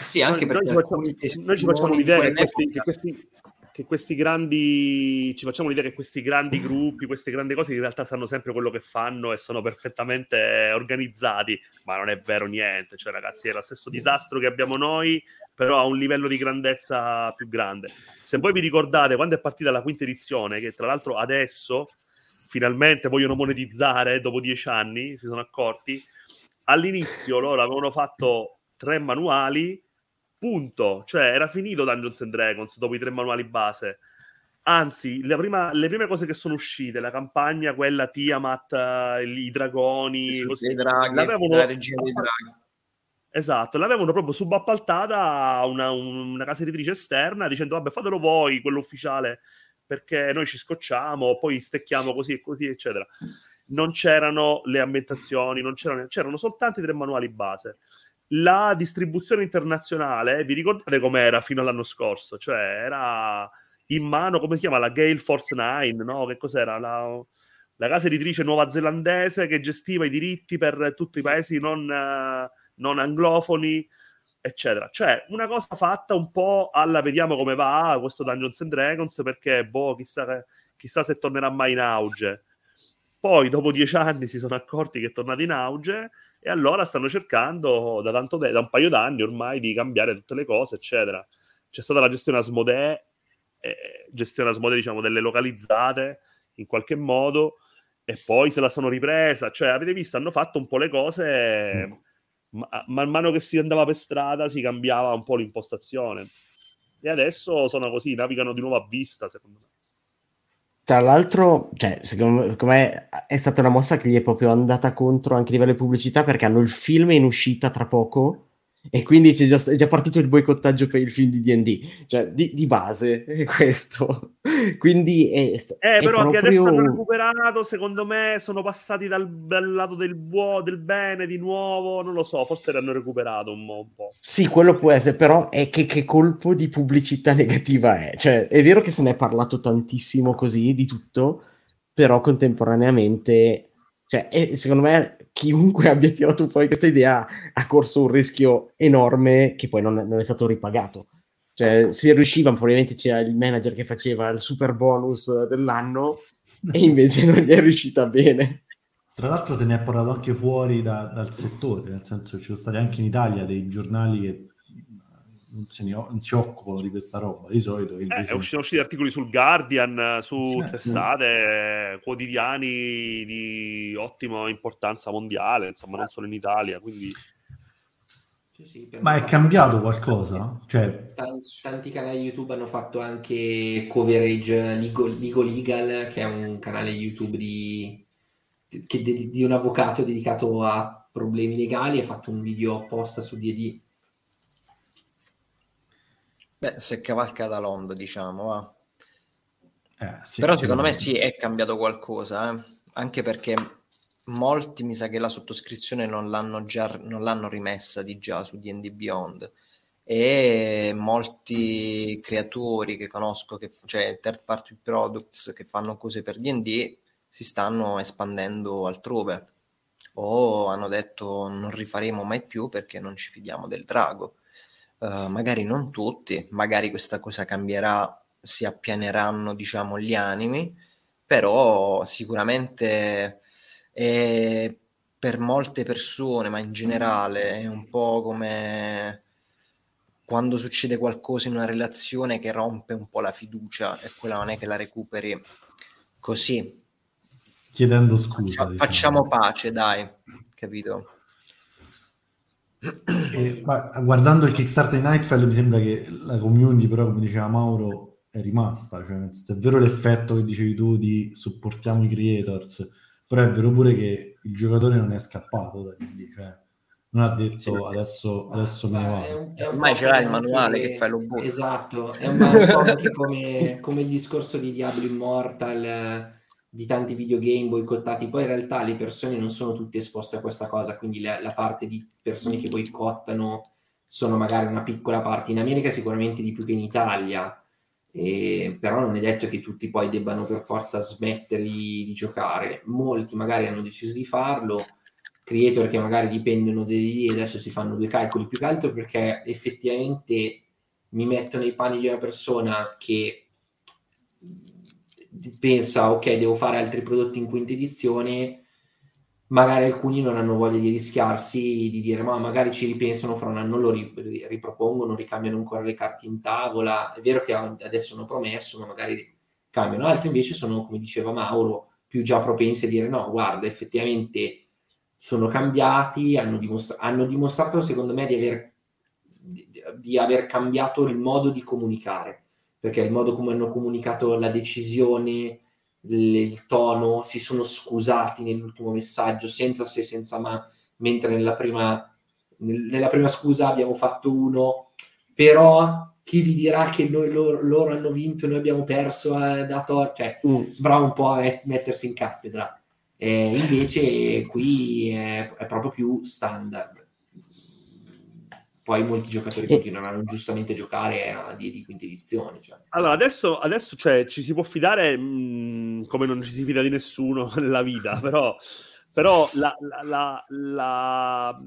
Sì, anche noi, perché noi, facciamo, noi ci facciamo l'idea che questi, che questi, che questi grandi ci facciamo l'idea che questi grandi gruppi, queste grandi cose in realtà sanno sempre quello che fanno e sono perfettamente organizzati, ma non è vero niente, cioè ragazzi è lo stesso disastro che abbiamo noi, però a un livello di grandezza più grande. Se voi vi ricordate quando è partita la quinta edizione, che tra l'altro adesso finalmente vogliono monetizzare dopo dieci anni, si sono accorti, all'inizio loro avevano fatto tre manuali Punto. Cioè, era finito Dungeons and Dragons dopo i tre manuali base. Anzi, prima, le prime cose che sono uscite, la campagna, quella Tiamat, i dragoni, così, draghi, l'avevano... la regina dei draghi. Esatto, l'avevano proprio subappaltata a una, una, casa editrice esterna dicendo vabbè fatelo voi, quello ufficiale, perché noi ci scocciamo, poi stecchiamo così e così, eccetera. Non c'erano le ambientazioni, non c'erano, c'erano soltanto i tre manuali base la distribuzione internazionale, vi ricordate com'era fino all'anno scorso? Cioè, era in mano, come si chiama, la Gale Force 9, no? Che cos'era? La, la casa editrice neozelandese che gestiva i diritti per tutti i paesi non, non anglofoni. eccetera. Cioè, una cosa fatta un po' alla vediamo come va questo Dungeons and Dragons, perché, boh, chissà, chissà se tornerà mai in auge. Poi, dopo dieci anni, si sono accorti che è tornato in auge e allora stanno cercando da, de- da un paio d'anni ormai di cambiare tutte le cose, eccetera. C'è stata la gestione Asmodee, eh, gestione Asmodee, diciamo, delle localizzate in qualche modo, e poi se la sono ripresa. Cioè, avete visto, hanno fatto un po' le cose... Mm man mano che si andava per strada si cambiava un po' l'impostazione. E adesso sono così, navigano di nuovo a vista, secondo me. Tra l'altro, cioè, secondo me è stata una mossa che gli è proprio andata contro anche a livello di pubblicità perché hanno il film in uscita tra poco e quindi c'è già, è già partito il boicottaggio per il film di D&D, cioè di, di base è questo. quindi è, eh, è però proprio... che adesso hanno recuperato, secondo me sono passati dal, dal lato del buono, del bene di nuovo, non lo so, forse l'hanno recuperato un, un po'. Sì, quello può essere, però è che, che colpo di pubblicità negativa è. Cioè, è vero che se ne è parlato tantissimo così di tutto, però contemporaneamente cioè, è, secondo me chiunque abbia tirato fuori questa idea ha corso un rischio enorme che poi non, non è stato ripagato. Cioè, se riusciva, probabilmente c'era il manager che faceva il super bonus dell'anno e invece non gli è riuscita bene. Tra l'altro se ne è parlato anche fuori da, dal settore, nel senso ci sono stati anche in Italia dei giornali che non, ne, non, si occupano di questa roba di solito. Eh, invece... Eh, sono usciti articoli sul Guardian, su sì, testate, sì. quotidiani di ottima importanza mondiale, insomma, non solo in Italia. Quindi... Sì, Ma è cambiato qualcosa? Cioè... Tanti, tanti, canali YouTube hanno fatto anche coverage Legal, Legal, Legal che è un canale YouTube di, di, di un avvocato dedicato a problemi legali. Ha fatto un video apposta su DD Beh, si è cavalcata l'onda, diciamo, va. Eh, sì, Però secondo me sì, è cambiato qualcosa, eh? anche perché molti mi sa che la sottoscrizione non l'hanno, già, non l'hanno rimessa di già su D&D Beyond e molti creatori che conosco, che, cioè third party products che fanno cose per D&D, si stanno espandendo altrove o hanno detto non rifaremo mai più perché non ci fidiamo del drago uh, magari non tutti, magari questa cosa cambierà, si appianeranno diciamo gli animi, però sicuramente è, per molte persone, ma in generale è un po' come quando succede qualcosa in una relazione che rompe un po' la fiducia e quella non è che la recuperi così. Chiedendo scusa. Faccia, diciamo. Facciamo pace, dai, capito? E, guardando il Kickstarter di Nightfall mi sembra che la community però come diceva Mauro è rimasta cioè, è vero l'effetto che dicevi tu di supportiamo i creators però è vero pure che il giocatore non è scappato da quindi, cioè, non ha detto sì, adesso, adesso me ne vado ormai ce l'hai il manuale che, che fai lo book esatto è un po' come, come il discorso di Diablo Immortal di tanti videogame boicottati, poi in realtà le persone non sono tutte esposte a questa cosa, quindi la, la parte di persone che boicottano sono magari una piccola parte, in America sicuramente di più che in Italia, eh, però non è detto che tutti poi debbano per forza smettere di, di, giocare, molti magari hanno deciso di farlo, creator che magari dipendono da lì e adesso si fanno due calcoli. Più che altro perché effettivamente mi metto nei panni di una persona che pensa ok devo fare altri prodotti in quinta edizione. Magari alcuni non hanno voglia di rischiarsi di dire ma magari ci ripensano fra un anno lo ripropongono ricambiano ancora le carte in tavola. È vero che adesso hanno promesso ma magari cambiano. Altri invece sono come diceva Mauro più già propensi a dire no guarda effettivamente sono cambiati hanno, dimostra- hanno dimostrato secondo me di aver, di, di aver cambiato il modo di comunicare perché il modo come hanno comunicato la decisione, il tono, si sono scusati nell'ultimo messaggio senza se, senza ma, mentre nella prima, nella prima scusa abbiamo fatto uno, però chi vi dirà che noi, loro, loro hanno vinto e noi abbiamo perso eh, da tor- cioè mm. sembra un po' a mettersi in cattedra. Eh, invece qui è, è proprio più standard poi molti giocatori e... continueranno giustamente a giocare a di, di quinta edizione. Cioè. Allora, adesso, adesso cioè, ci si può fidare mh, mm, come non ci si fida di nessuno nella vita, però, però la, la, la, la,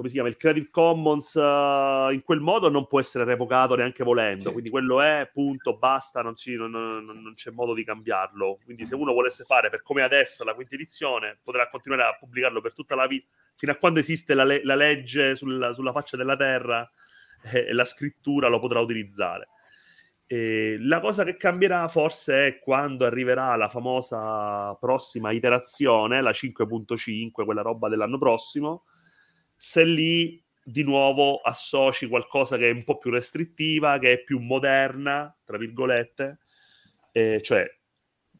come si chiama, il Creative Commons uh, in quel modo non può essere revocato neanche volendo, sì. quindi quello è, punto, basta, non, ci, non, non, non, c'è modo di cambiarlo. Quindi se uno volesse fare per come adesso la quinta edizione, potrà continuare a pubblicarlo per tutta la vita, fino a quando esiste la, le- la legge sulla, sulla, faccia della terra eh, la scrittura lo potrà utilizzare. E la cosa che cambierà forse è quando arriverà la famosa prossima iterazione, la 5.5, quella roba dell'anno prossimo, se lì di nuovo associ qualcosa che è un po' più restrittiva, che è più moderna, tra virgolette, eh, cioè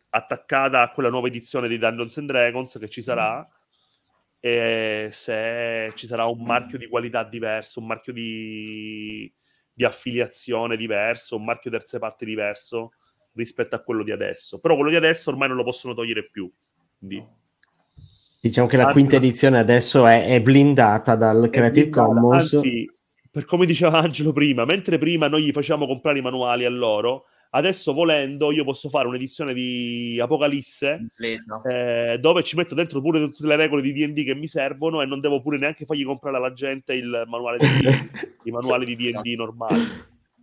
attaccata a quella nuova edizione di Dungeons and Dragons che ci sarà, e se ci sarà un marchio di qualità diverso, un marchio di di affiliazione diverso, un marchio terze parti diverso rispetto a quello di adesso. Però quello di adesso ormai non lo possono togliere più. Quindi... Diciamo che la quinta edizione adesso è, è blindata dal è Creative blindata, Commons. Anzi, per come diceva Angelo prima, mentre prima noi gli facciamo comprare i manuali a loro, Adesso volendo io posso fare un'edizione di Apocalisse eh, dove ci metto dentro pure tutte le regole di D&D che mi servono e non devo pure neanche fargli comprare alla gente il manuale di, i manuali di D&D normali.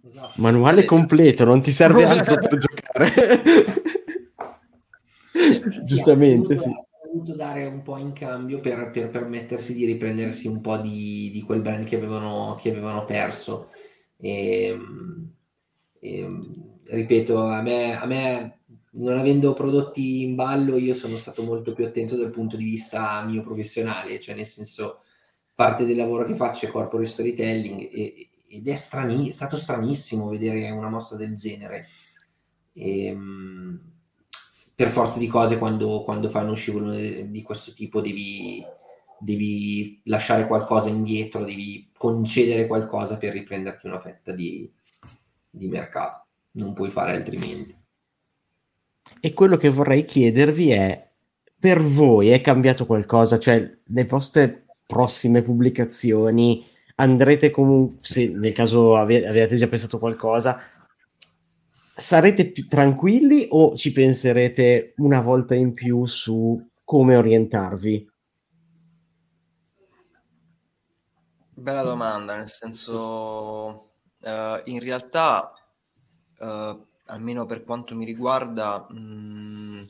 Esatto. Manuale completo, non ti serve altro per giocare. Sì, Giustamente, sì. Dovuto dare un po' in cambio per, per permettersi di riprendersi un po' di, di quel brand che avevano, che avevano perso. E, ehm, e, ehm, ripeto, a me, a me, non avendo prodotti in ballo, io sono stato molto più attento dal punto di vista mio professionale, cioè nel senso, parte del lavoro che faccio è corporate storytelling e, ed è, strani, è, stato stranissimo vedere una mossa del genere. E, ehm, per forza di cose, quando, quando fai uno scivolo di questo tipo, devi, devi lasciare qualcosa indietro, devi concedere qualcosa per riprenderti una fetta di, di mercato non puoi fare altrimenti. E quello che vorrei chiedervi è, per voi è cambiato qualcosa? Cioè, le vostre prossime pubblicazioni andrete comunque, se nel caso ave- avete già pensato qualcosa, sarete più tranquilli o ci penserete una volta in più su come orientarvi? Bella domanda, nel senso, uh, in realtà uh, almeno per quanto mi riguarda, mh, mm,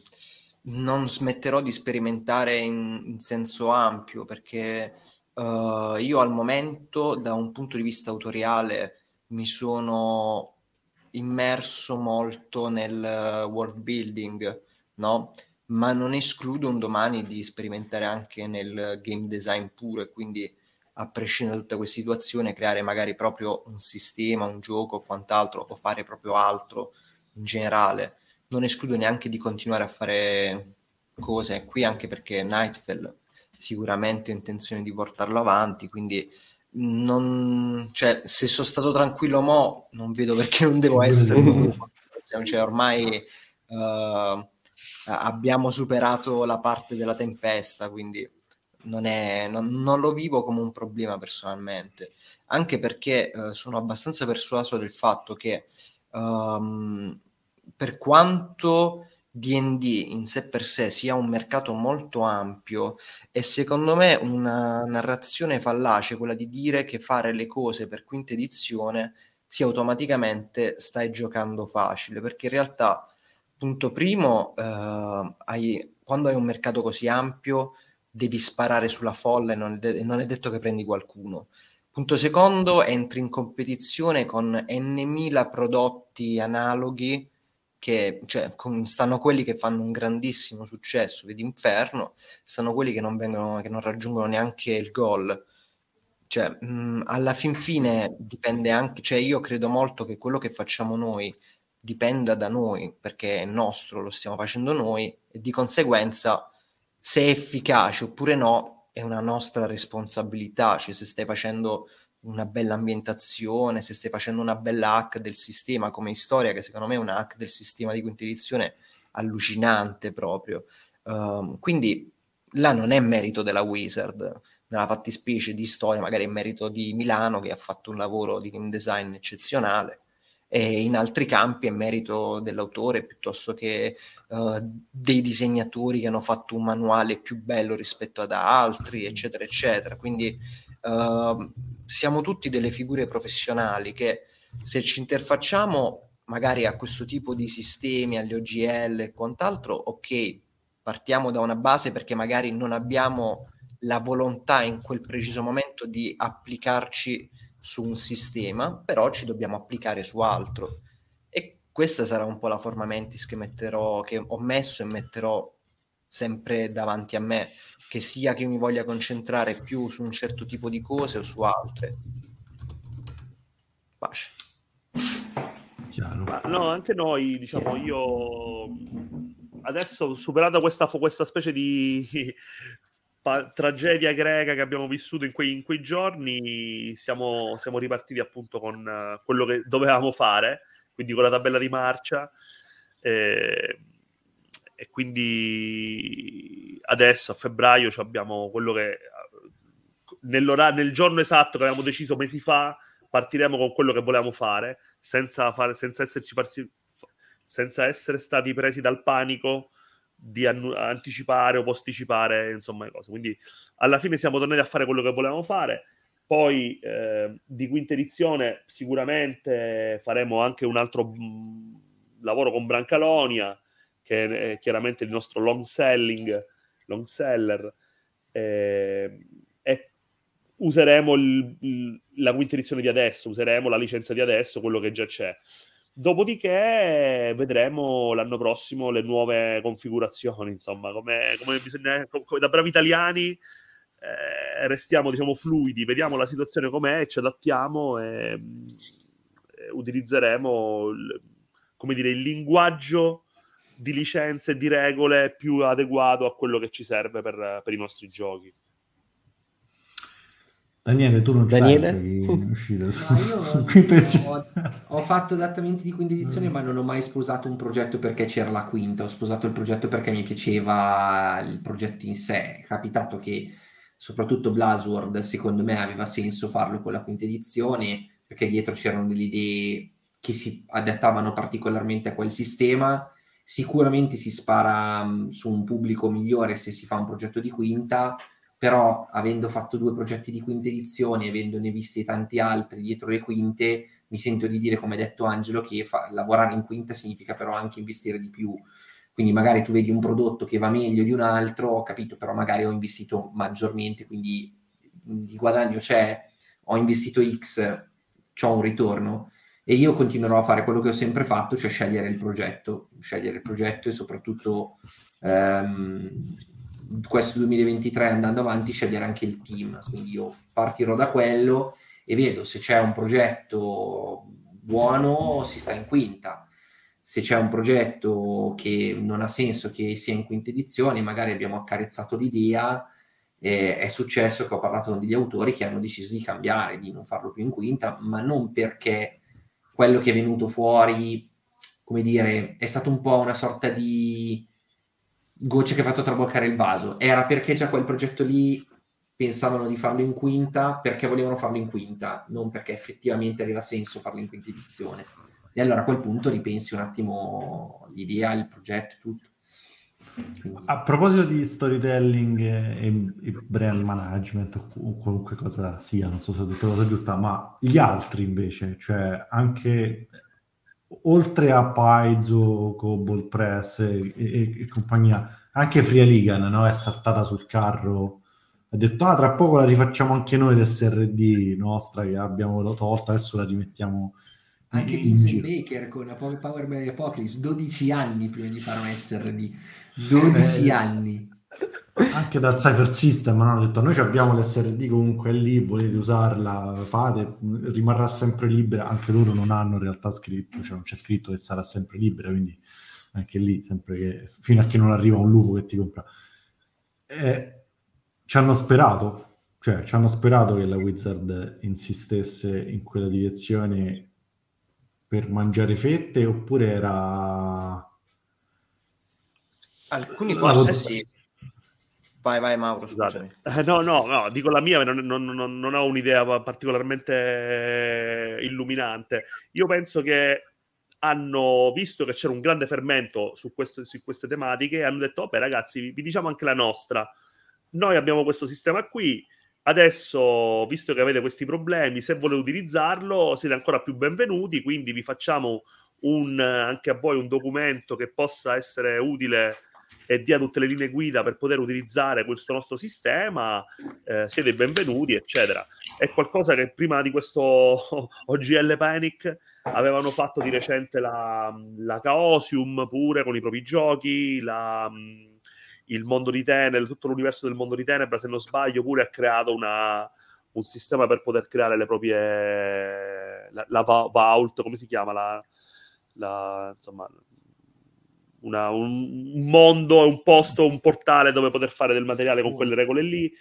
non smetterò di sperimentare in, in senso ampio perché uh, io al momento, da un punto di vista autoriale, mi sono immerso molto nel world building, no? Ma non escludo un domani di sperimentare anche nel game design pure, quindi a prescindere da tutta questa situazione, creare magari proprio un sistema, un gioco o quant'altro, o fare proprio altro in generale. Non escludo neanche di continuare a fare cose qui, anche perché Nightfell sicuramente ho intenzione di portarlo avanti, quindi non, cioè, se sono stato tranquillo mo, non vedo perché non devo essere. cioè, ormai uh, abbiamo superato la parte della tempesta, quindi non, è, non, non, lo vivo come un problema personalmente, anche perché eh, sono abbastanza persuaso del fatto che um, per quanto DD in sé per sé sia un mercato molto ampio e secondo me una narrazione fallace quella di dire che fare le cose per quinta edizione sia automaticamente stai giocando facile perché in realtà punto primo eh, hai, quando hai un mercato così ampio devi sparare sulla folla e non è, de- non è detto che prendi qualcuno. Punto secondo, entri in competizione con n prodotti analoghi che cioè, stanno quelli che fanno un grandissimo successo, vedi Inferno, stanno quelli che non, vengono, che non raggiungono neanche il gol. Cioè, mh, alla fin fine dipende anche, cioè io credo molto che quello che facciamo noi dipenda da noi, perché è nostro, lo stiamo facendo noi, e di conseguenza se è efficace oppure no è una nostra responsabilità, cioè se stai facendo una bella ambientazione, se stai facendo una bella hack del sistema come storia, che secondo me è una hack del sistema di quinta edizione allucinante proprio. Um, quindi là non è merito della Wizard, nella fattispecie di storia, magari è merito di Milano che ha fatto un lavoro di game design eccezionale e in altri campi è merito dell'autore piuttosto che uh, dei disegnatori che hanno fatto un manuale più bello rispetto ad altri, eccetera, eccetera. Quindi uh, siamo tutti delle figure professionali che se ci interfacciamo magari a questo tipo di sistemi, alle OGL e quant'altro, ok, partiamo da una base perché magari non abbiamo la volontà in quel preciso momento di applicarci su un sistema, però ci dobbiamo applicare su altro. E questa sarà un po' la forma mentis che metterò, che ho messo e metterò sempre davanti a me, che sia che mi voglia concentrare più su un certo tipo di cose o su altre. Pace. Ma no, anche noi, diciamo, io adesso superata questa, questa specie di pa- tragedia greca che abbiamo vissuto in quei, in quei giorni, siamo, siamo, ripartiti appunto con uh, quello che dovevamo fare, quindi con la tabella di marcia. Eh, e quindi adesso a febbraio abbiamo quello che nel giorno esatto che avevamo deciso mesi fa partiremo con quello che volevamo fare senza, fare, senza, farsi, senza essere stati presi dal panico di annu- anticipare o posticipare insomma le cose. Quindi alla fine siamo tornati a fare quello che volevamo fare. Poi eh, di quinta edizione sicuramente faremo anche un altro mh, mm, lavoro con Brancalonia che è chiaramente il nostro long selling, long seller, eh, e useremo il, la quinta edizione di adesso, useremo la licenza di adesso, quello che già c'è. Dopodiché vedremo l'anno prossimo le nuove configurazioni, insomma, come, come bisogna, come, da bravi italiani eh, restiamo, diciamo, fluidi, vediamo la situazione com'è, ci adattiamo e, e utilizzeremo, il, come dire, il linguaggio di licenze e di regole più adeguato a quello che ci serve per, per i nostri giochi. Daniele, tu non Daniele? uscire no, ho, ho, fatto adattamenti di quinta edizione, mm. ma non ho mai sposato un progetto perché c'era la quinta. Ho sposato il progetto perché mi piaceva il progetto in sé. È capitato che soprattutto Blazworld, secondo me, aveva senso farlo con la quinta edizione perché dietro c'erano delle idee che si adattavano particolarmente a quel sistema Sicuramente si spara um, su un pubblico migliore se si fa un progetto di quinta, però avendo fatto due progetti di quinta edizione, avendone visti tanti altri dietro le quinte, mi sento di dire, come ha detto Angelo, che fa, lavorare in quinta significa però anche investire di più. Quindi magari tu vedi un prodotto che va meglio di un altro, ho capito, però magari ho investito maggiormente, quindi di guadagno c'è, ho investito X, ho un ritorno e io continuerò a fare quello che ho sempre fatto, cioè scegliere il progetto, scegliere il progetto e soprattutto ehm, questo 2023 andando avanti scegliere anche il team, quindi io partirò da quello e vedo se c'è un progetto buono si sta in quinta, se c'è un progetto che non ha senso che sia in quinta edizione, magari abbiamo accarezzato l'idea, eh, è successo che ho parlato con degli autori che hanno deciso di cambiare, di non farlo più in quinta, ma non perché quello che è venuto fuori, come dire, è stato un po' una sorta di goccia che ha fatto traboccare il vaso. Era perché già quel progetto lì pensavano di farlo in quinta perché volevano farlo in quinta, non perché effettivamente aveva senso farlo in quinta edizione. E allora a quel punto ripensi un attimo l'idea, il progetto, tutto. A proposito di storytelling e, e, brand management o qualunque cosa sia, non so se ho detto la cosa giusta, ma gli altri invece, cioè anche oltre a Paizo, Cobalt Press e, e, e, compagnia, anche Fria Ligan no? è saltata sul carro, ha detto ah tra poco la rifacciamo anche noi l'SRD nostra che abbiamo tolta, adesso la rimettiamo anche Vincent Baker con Power by Apocalypse 12 anni prima di fare un SRD 12 eh, anni. anche dal Cypher System hanno detto noi abbiamo l'SRD comunque lì volete usarla fate rimarrà sempre libera. Anche loro non hanno in realtà scritto cioè non c'è scritto che sarà sempre libera quindi anche lì sempre che fino a che non arriva un lupo che ti compra. Eh, ci hanno sperato cioè ci hanno sperato che la Wizard insistesse in quella direzione per mangiare fette oppure era... Alcuni forse sì. Vai, vai Mauro, scusami. Eh, no, no, no, dico la mia, non, non, non, non ho un'idea particolarmente illuminante. Io penso che hanno visto che c'era un grande fermento su queste, su queste tematiche e hanno detto, vabbè ragazzi, vi, vi diciamo anche la nostra. Noi abbiamo questo sistema qui, Adesso, visto che avete questi problemi, se volete utilizzarlo, siete ancora più benvenuti, quindi vi facciamo un, anche a voi un documento che possa essere utile e dia tutte le linee guida per poter utilizzare questo nostro sistema, eh, siete benvenuti, eccetera. È qualcosa che prima di questo OGL Panic avevano fatto di recente la, la Chaosium pure con i propri giochi, la il mondo di Tenebre, tutto l'universo del mondo di Tenebra, se non sbaglio, pure ha creato una, un sistema per poter creare le proprie la, la vault, come si chiama la, la insomma una, un, mondo, un posto, un portale dove poter fare del materiale con quelle regole lì.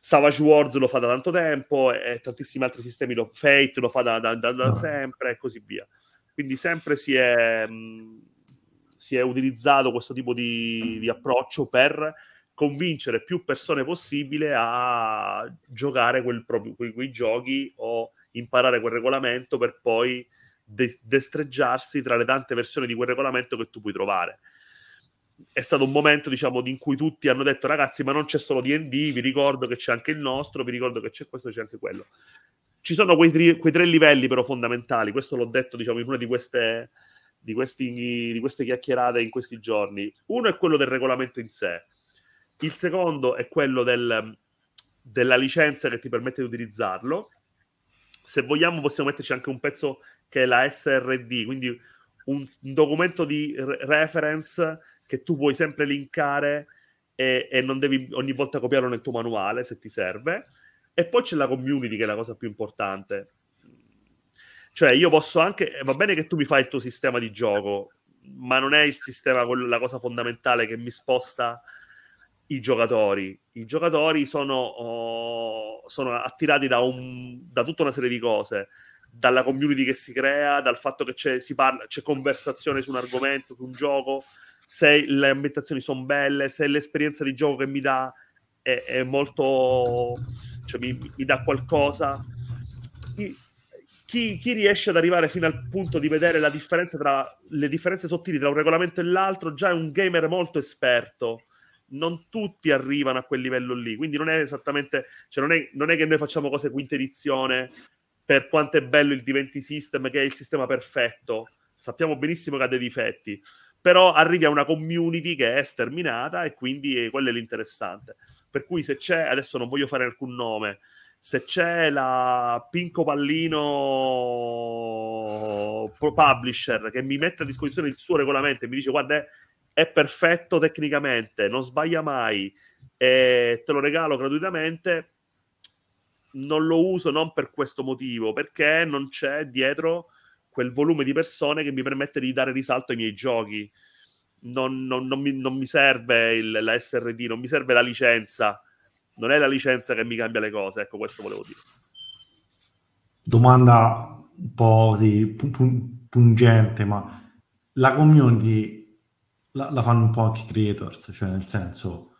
Savage Wars lo fa da tanto tempo e, e tantissimi altri sistemi, lo, Fate lo fa da, da, da, da sempre e così via. Quindi sempre si è, mh, si è utilizzato questo tipo di, di approccio per convincere più persone possibile a giocare quel proprio, quei, quei, giochi o imparare quel regolamento per poi de- destreggiarsi tra le tante versioni di quel regolamento che tu puoi trovare. È stato un momento, diciamo, in cui tutti hanno detto ragazzi, ma non c'è solo D&D, vi ricordo che c'è anche il nostro, vi ricordo che c'è questo, c'è anche quello. Ci sono quei, tri- quei tre livelli però fondamentali, questo l'ho detto, diciamo, in una di queste di, questi, di queste chiacchierate in questi giorni. Uno è quello del regolamento in sé, il secondo è quello del, della licenza che ti permette di utilizzarlo. Se vogliamo possiamo metterci anche un pezzo che è la SRD, quindi un, un documento di re- reference che tu puoi sempre linkare e, e, non devi ogni volta copiarlo nel tuo manuale se ti serve. E poi c'è la community che è la cosa più importante. Cioè, io posso anche. Va bene che tu mi fai il tuo sistema di gioco, ma non è il sistema la cosa fondamentale che mi sposta i giocatori. I giocatori sono, oh, sono attirati da, un, da, tutta una serie di cose, dalla community che si crea, dal fatto che c'è, parla, c'è conversazione su un argomento, su un gioco, se le ambientazioni sono belle, se l'esperienza di gioco che mi dà è, è molto... cioè mi, mi dà qualcosa chi, chi, riesce ad arrivare fino al punto di vedere la differenza tra le differenze sottili tra un regolamento e l'altro già è un gamer molto esperto. Non tutti arrivano a quel livello lì, quindi non è esattamente, cioè non è, non è che noi facciamo cose quinta edizione per quanto è bello il D20 System, che è il sistema perfetto. Sappiamo benissimo che ha dei difetti, però arrivi a una community che è sterminata e quindi quello è l'interessante. Per cui se c'è, adesso non voglio fare alcun nome, se c'è la Pinco Pallino publisher che mi mette a disposizione il suo regolamento e mi dice guarda è perfetto tecnicamente, non sbaglia mai e te lo regalo gratuitamente, non lo uso non per questo motivo, perché non c'è dietro quel volume di persone che mi permette di dare risalto ai miei giochi. Non, non, non, mi, non mi, serve il, la SRD, non mi serve la licenza non è la licenza che mi cambia le cose, ecco questo volevo dire. Domanda un po' così pungente, ma la community la, la, fanno un po' anche i creators, cioè nel senso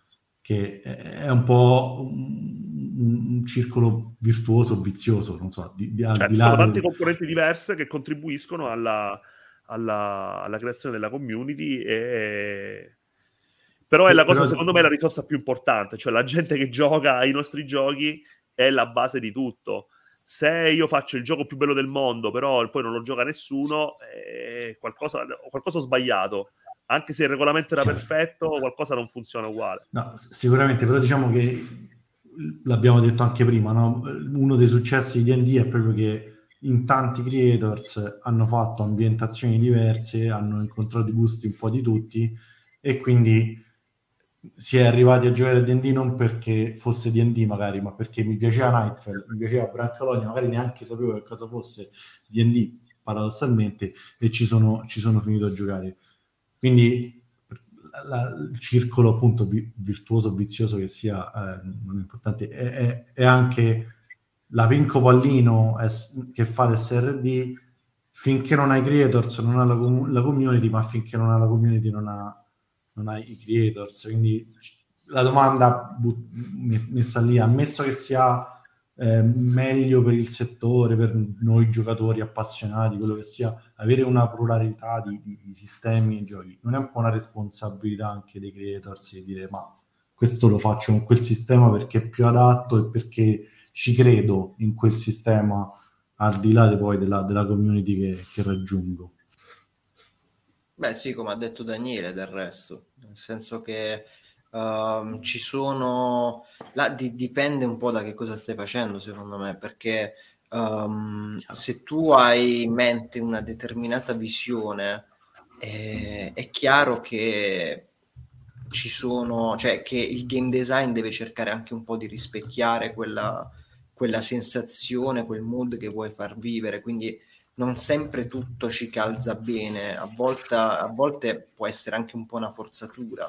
che è un po' un, circolo virtuoso, vizioso, non so, di, di, certo, di sono tante componenti diverse che contribuiscono alla, alla, alla creazione della community e però è la cosa, Però... secondo me, la risorsa più importante, cioè la gente che gioca ai nostri giochi è la base di tutto. Se io faccio il gioco più bello del mondo, però poi non lo gioca nessuno, qualcosa, qualcosa ho sbagliato. Anche se il regolamento era perfetto, qualcosa non funziona uguale. No, sicuramente, però diciamo che l'abbiamo detto anche prima, no? uno dei successi di D&D è proprio che in tanti creators hanno fatto ambientazioni diverse, hanno incontrato i gusti un po' di tutti e quindi si è arrivati a giocare a D&D non perché fosse D&D magari, ma perché mi piaceva Nightfall, mi piaceva Brancalonia, magari neanche sapevo che cosa fosse D&D paradossalmente e ci sono, ci sono finito a giocare. Quindi la, il circolo appunto vi, virtuoso, vizioso che sia, eh, non è importante, è, è, è anche la Pinco Pallino che fa l'SRD finché non hai creators non ha la, la community, ma finché non ha la community non ha non hai i creators, quindi la domanda but- messa lì, ammesso che sia eh, meglio per il settore, per noi giocatori appassionati, quello che sia, avere una pluralità di, di, di sistemi e giochi, non è un po' una responsabilità anche dei creators di dire ma questo lo faccio con quel sistema perché è più adatto e perché ci credo in quel sistema al di là de poi della, della community che, che raggiungo. Beh sì, come ha detto Daniele del resto, nel senso che uh, ci sono... Là di, dipende un po' da che cosa stai facendo secondo me, perché um, se tu hai in mente una determinata visione, eh, è chiaro che ci sono, cioè che il game design deve cercare anche un po' di rispecchiare quella, quella sensazione, quel mood che vuoi far vivere, quindi non sempre tutto ci calza bene, a volte, a volte può essere anche un po' una forzatura,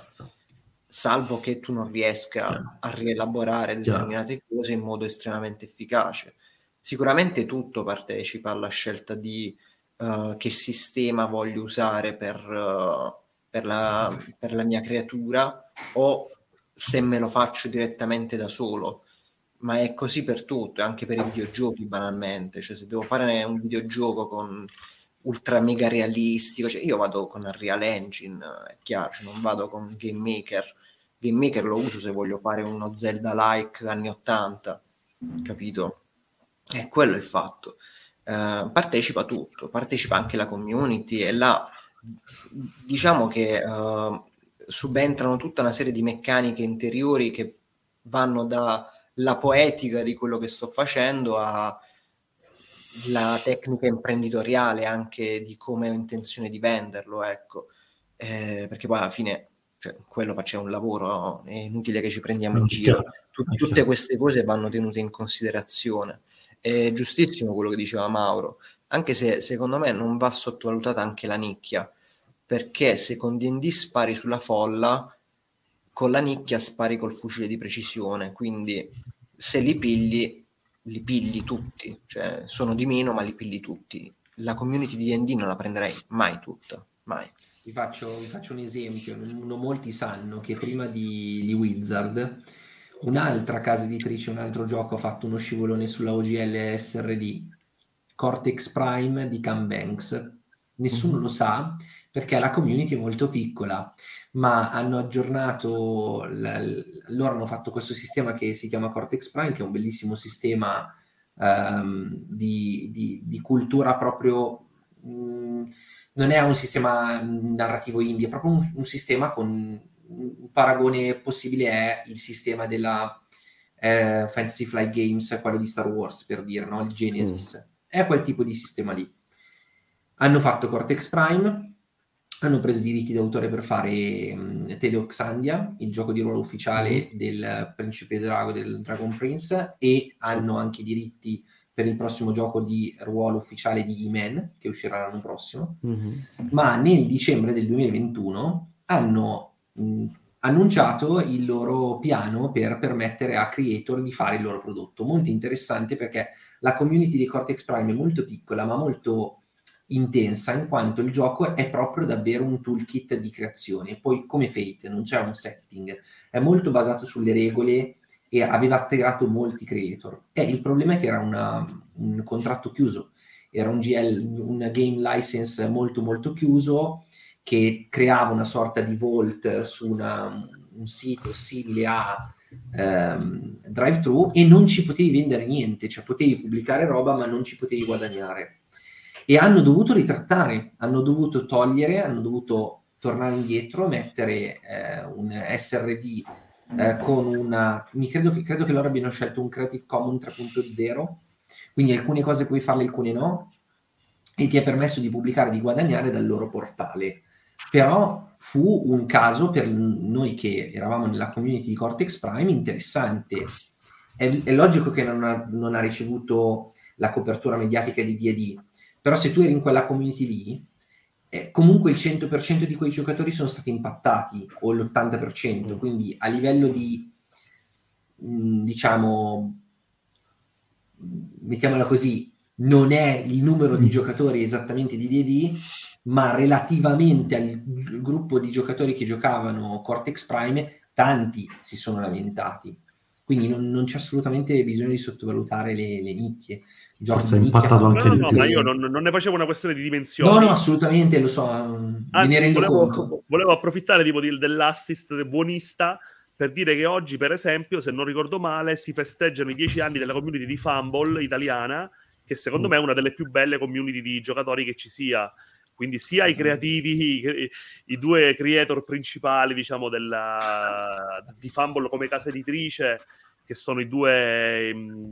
salvo che tu non riesca a rielaborare determinate cose in modo estremamente efficace. Sicuramente tutto partecipa alla scelta di uh, che sistema voglio usare per, uh, per, la, per la mia creatura o se me lo faccio direttamente da solo. Ma è così per tutto, anche per i videogiochi banalmente, cioè se devo fare un videogioco con ultra mega realistico, cioè io vado con Unreal Engine, è chiaro, cioè non vado con Game Maker, Game Maker lo uso se voglio fare uno Zelda-like anni 80, capito? E quello è il fatto. Uh, partecipa tutto, partecipa anche la community e là diciamo che uh, subentrano tutta una serie di meccaniche interiori che vanno da la poetica di quello che sto facendo a la tecnica imprenditoriale anche di come ho intenzione di venderlo, ecco. Eh, perché poi alla fine cioè, quello faceva un lavoro, è inutile che ci prendiamo in giro. Tut- tutte queste cose vanno tenute in considerazione. È giustissimo quello che diceva Mauro, anche se secondo me non va sottovalutata anche la nicchia, perché se con D&D spari sulla folla, con la nicchia spari col fucile di precisione, quindi se li pigli, li pigli tutti, cioè sono di meno ma li pigli tutti. La community di D&D non la prenderei mai tutta, mai. Vi faccio, vi faccio un esempio, non molti sanno che prima di, di Wizard un'altra casa editrice, un altro gioco ha fatto uno scivolone sulla OGL SRD, Cortex Prime di Cam Banks. Nessuno mm-hmm. lo sa perché la community è molto piccola ma hanno aggiornato, la, loro hanno fatto questo sistema che si chiama Cortex Prime, che è un bellissimo sistema um, di, di, di, cultura proprio, mh, mm, non è un sistema narrativo indie, è proprio un, un sistema con un paragone possibile è il sistema della eh, Fantasy Flight Games, quello di Star Wars per dire, no? il Genesis. Mm. È quel tipo di sistema lì. Hanno fatto Cortex Prime, hanno preso i diritti d'autore per fare um, Teleoxandia, il gioco di ruolo ufficiale mm. del Principe Drago del Dragon Prince, e hanno anche i diritti per il prossimo gioco di ruolo ufficiale di E-Man, che uscirà l'anno prossimo. Mm-hmm. Ma nel dicembre del 2021 hanno mh, annunciato il loro piano per permettere a creator di fare il loro prodotto. Molto interessante perché la community di Cortex Prime è molto piccola, ma molto intensa in quanto il gioco è proprio davvero un toolkit di creazione. Poi come Fate? Non c'è un setting, è molto basato sulle regole e aveva attirato molti creator. E il problema è che era una, un contratto chiuso, era un, GL, un game license molto molto chiuso che creava una sorta di vault su una, un sito simile a ehm, drive-thru e non ci potevi vendere niente, cioè potevi pubblicare roba ma non ci potevi guadagnare e hanno dovuto ritrattare, hanno dovuto togliere, hanno dovuto tornare indietro, mettere eh, un SRD eh, con una... Mi credo che, credo che loro abbiano scelto un Creative Commons 3.0, quindi alcune cose puoi farle, alcune no, e ti ha permesso di pubblicare, di guadagnare dal loro portale. Però fu un caso per noi che eravamo nella community di Cortex Prime interessante. È, è logico che non ha, non ha ricevuto la copertura mediatica di D&D, però se tu eri in quella community lì, eh, comunque il 100% di quei giocatori sono stati impattati, o l'80%, quindi a livello di, mh, mm, diciamo, mettiamola così, non è il numero di mm. giocatori esattamente di D&D, ma relativamente al gruppo di giocatori che giocavano Cortex Prime, tanti si sono lamentati. Quindi non, non c'è assolutamente bisogno di sottovalutare le, le nicchie. Forse è impattato anche no, no, no, ma io non, non, ne facevo una questione di dimensioni. No, no, assolutamente, lo so, Anzi, me ne rendo volevo, conto. Volevo approfittare tipo di, dell'assist del buonista per dire che oggi, per esempio, se non ricordo male, si festeggiano i dieci anni della community di Fumble italiana, che secondo mm. me è una delle più belle community di giocatori che ci sia. Quindi sia i creativi, i, i due creator principali, diciamo, della, di Fumble come casa editrice, che sono i due,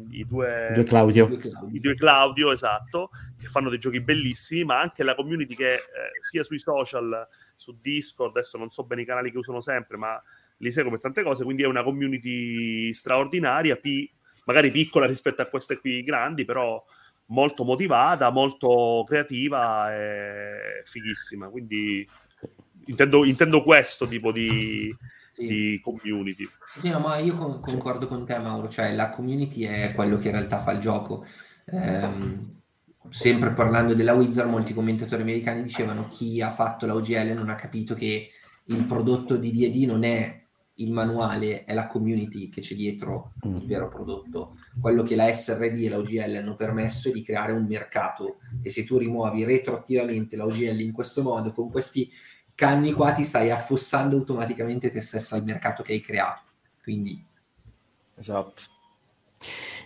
i due, due Claudio. I due Claudio, esatto, che fanno dei giochi bellissimi, ma anche la community che eh, sia sui social, su Discord, adesso non so bene i canali che usano sempre, ma li seguo per tante cose, quindi è una community straordinaria, pi- magari piccola rispetto a queste qui grandi, però molto motivata, molto creativa e fighissima. Quindi intendo, intendo questo tipo di, sì. di community. Sì, no, ma io con- concordo con te, Mauro. Cioè, la community è quello che in realtà fa il gioco. Ehm, sempre parlando della Wizard, molti commentatori americani dicevano chi ha fatto la OGL non ha capito che il prodotto di DD non è il manuale, è la community che c'è dietro il mm. vero prodotto. Quello che la SRD e la OGL hanno permesso è di creare un mercato e se tu rimuovi retroattivamente la OGL in questo modo, con questi canni qua ti stai affossando automaticamente te stesso al mercato che hai creato. Quindi... Esatto.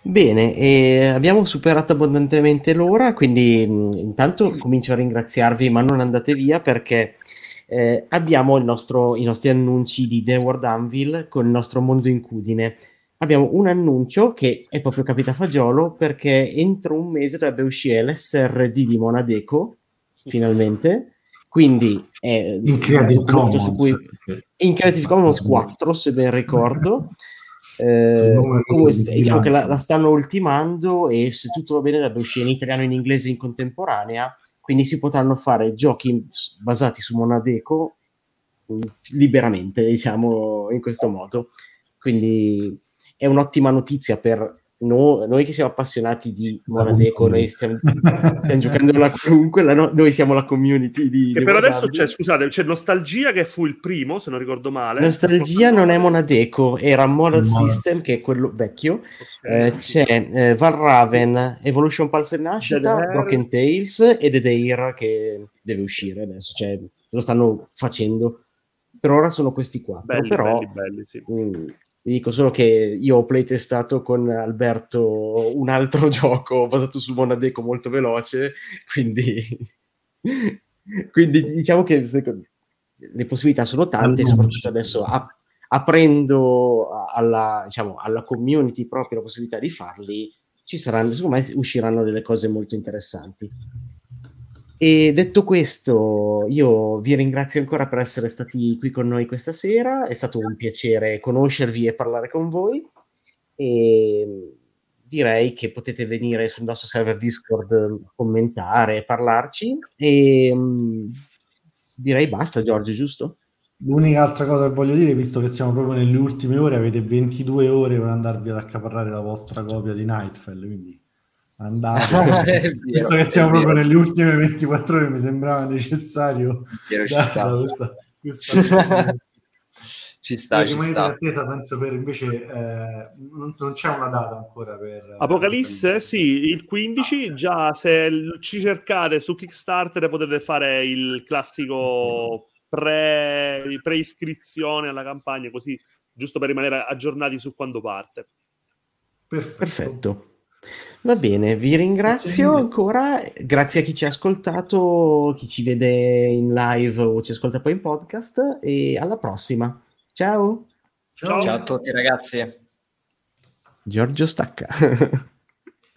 Bene, eh, abbiamo superato abbondantemente l'ora, quindi mh, mm, intanto comincio a ringraziarvi, ma non andate via perché eh, abbiamo nostro, i nostri annunci di The World Anvil con il nostro mondo incudine. Abbiamo un annuncio che è proprio capitafagiolo perché entro un mese dovrebbe uscire l'SRD di Monadeco, finalmente. Quindi è in Creative Commons, cui, in Creative Commons 4 se ben ricordo. Eh, diciamo che la, la, stanno ultimando e se tutto va bene dovrebbe uscire in italiano e in inglese in contemporanea quindi si potranno fare giochi basati su Monadeco mm, liberamente diciamo in questo modo. Quindi è un'ottima notizia per no, noi che siamo appassionati di Monadeco, noi stiamo, stiamo giocando la qualunque, la no, noi siamo la community di... Che per adesso c'è, scusate, c'è Nostalgia che fu il primo, se non ricordo male. Nostalgia non è Monadeco, era Model System, che è quello vecchio. Okay. Eh, c'è eh, Valraven, Evolution Pulse e Nascita, Broken Tales e The Dare che deve uscire adesso, cioè lo stanno facendo. Per ora sono questi quattro, belli, però... Belli, belli, sì. mh, mm, vi dico solo che io ho playtestato con Alberto un altro gioco basato su Monadeco molto veloce, quindi, quindi diciamo che le possibilità sono tante, soprattutto adesso ap- aprendo alla, diciamo, alla community proprio la possibilità di farli, ci saranno, secondo me usciranno delle cose molto interessanti. E detto questo, io vi ringrazio ancora per essere stati qui con noi questa sera, è stato un piacere conoscervi e parlare con voi. E direi che potete venire sul nostro server Discord, commentare, parlarci. E mm, direi basta Giorgio, giusto? L'unica altra cosa che voglio dire, visto che siamo proprio nelle ultime ore, avete 22 ore per andarvi ad accaparrare la vostra copia di Nightfell, quindi andate. Visto che siamo proprio nelle ultime 24 ore, mi sembrava necessario. Vero, ci sta. Questa, questa ci sta, ci sta. attesa penso per invece eh, non, non, c'è una data ancora per Apocalisse, per... sì, il 15, ah, già se ci cercate su Kickstarter potete fare il classico pre, pre-iscrizione alla campagna, così giusto per rimanere aggiornati su quando parte. Perfetto. Perfetto. Va bene, vi ringrazio ancora, grazie a chi ci ha ascoltato, chi ci vede in live o ci ascolta poi in podcast e alla prossima. Ciao. Ciao, Ciao a tutti ragazzi. Giorgio stacca.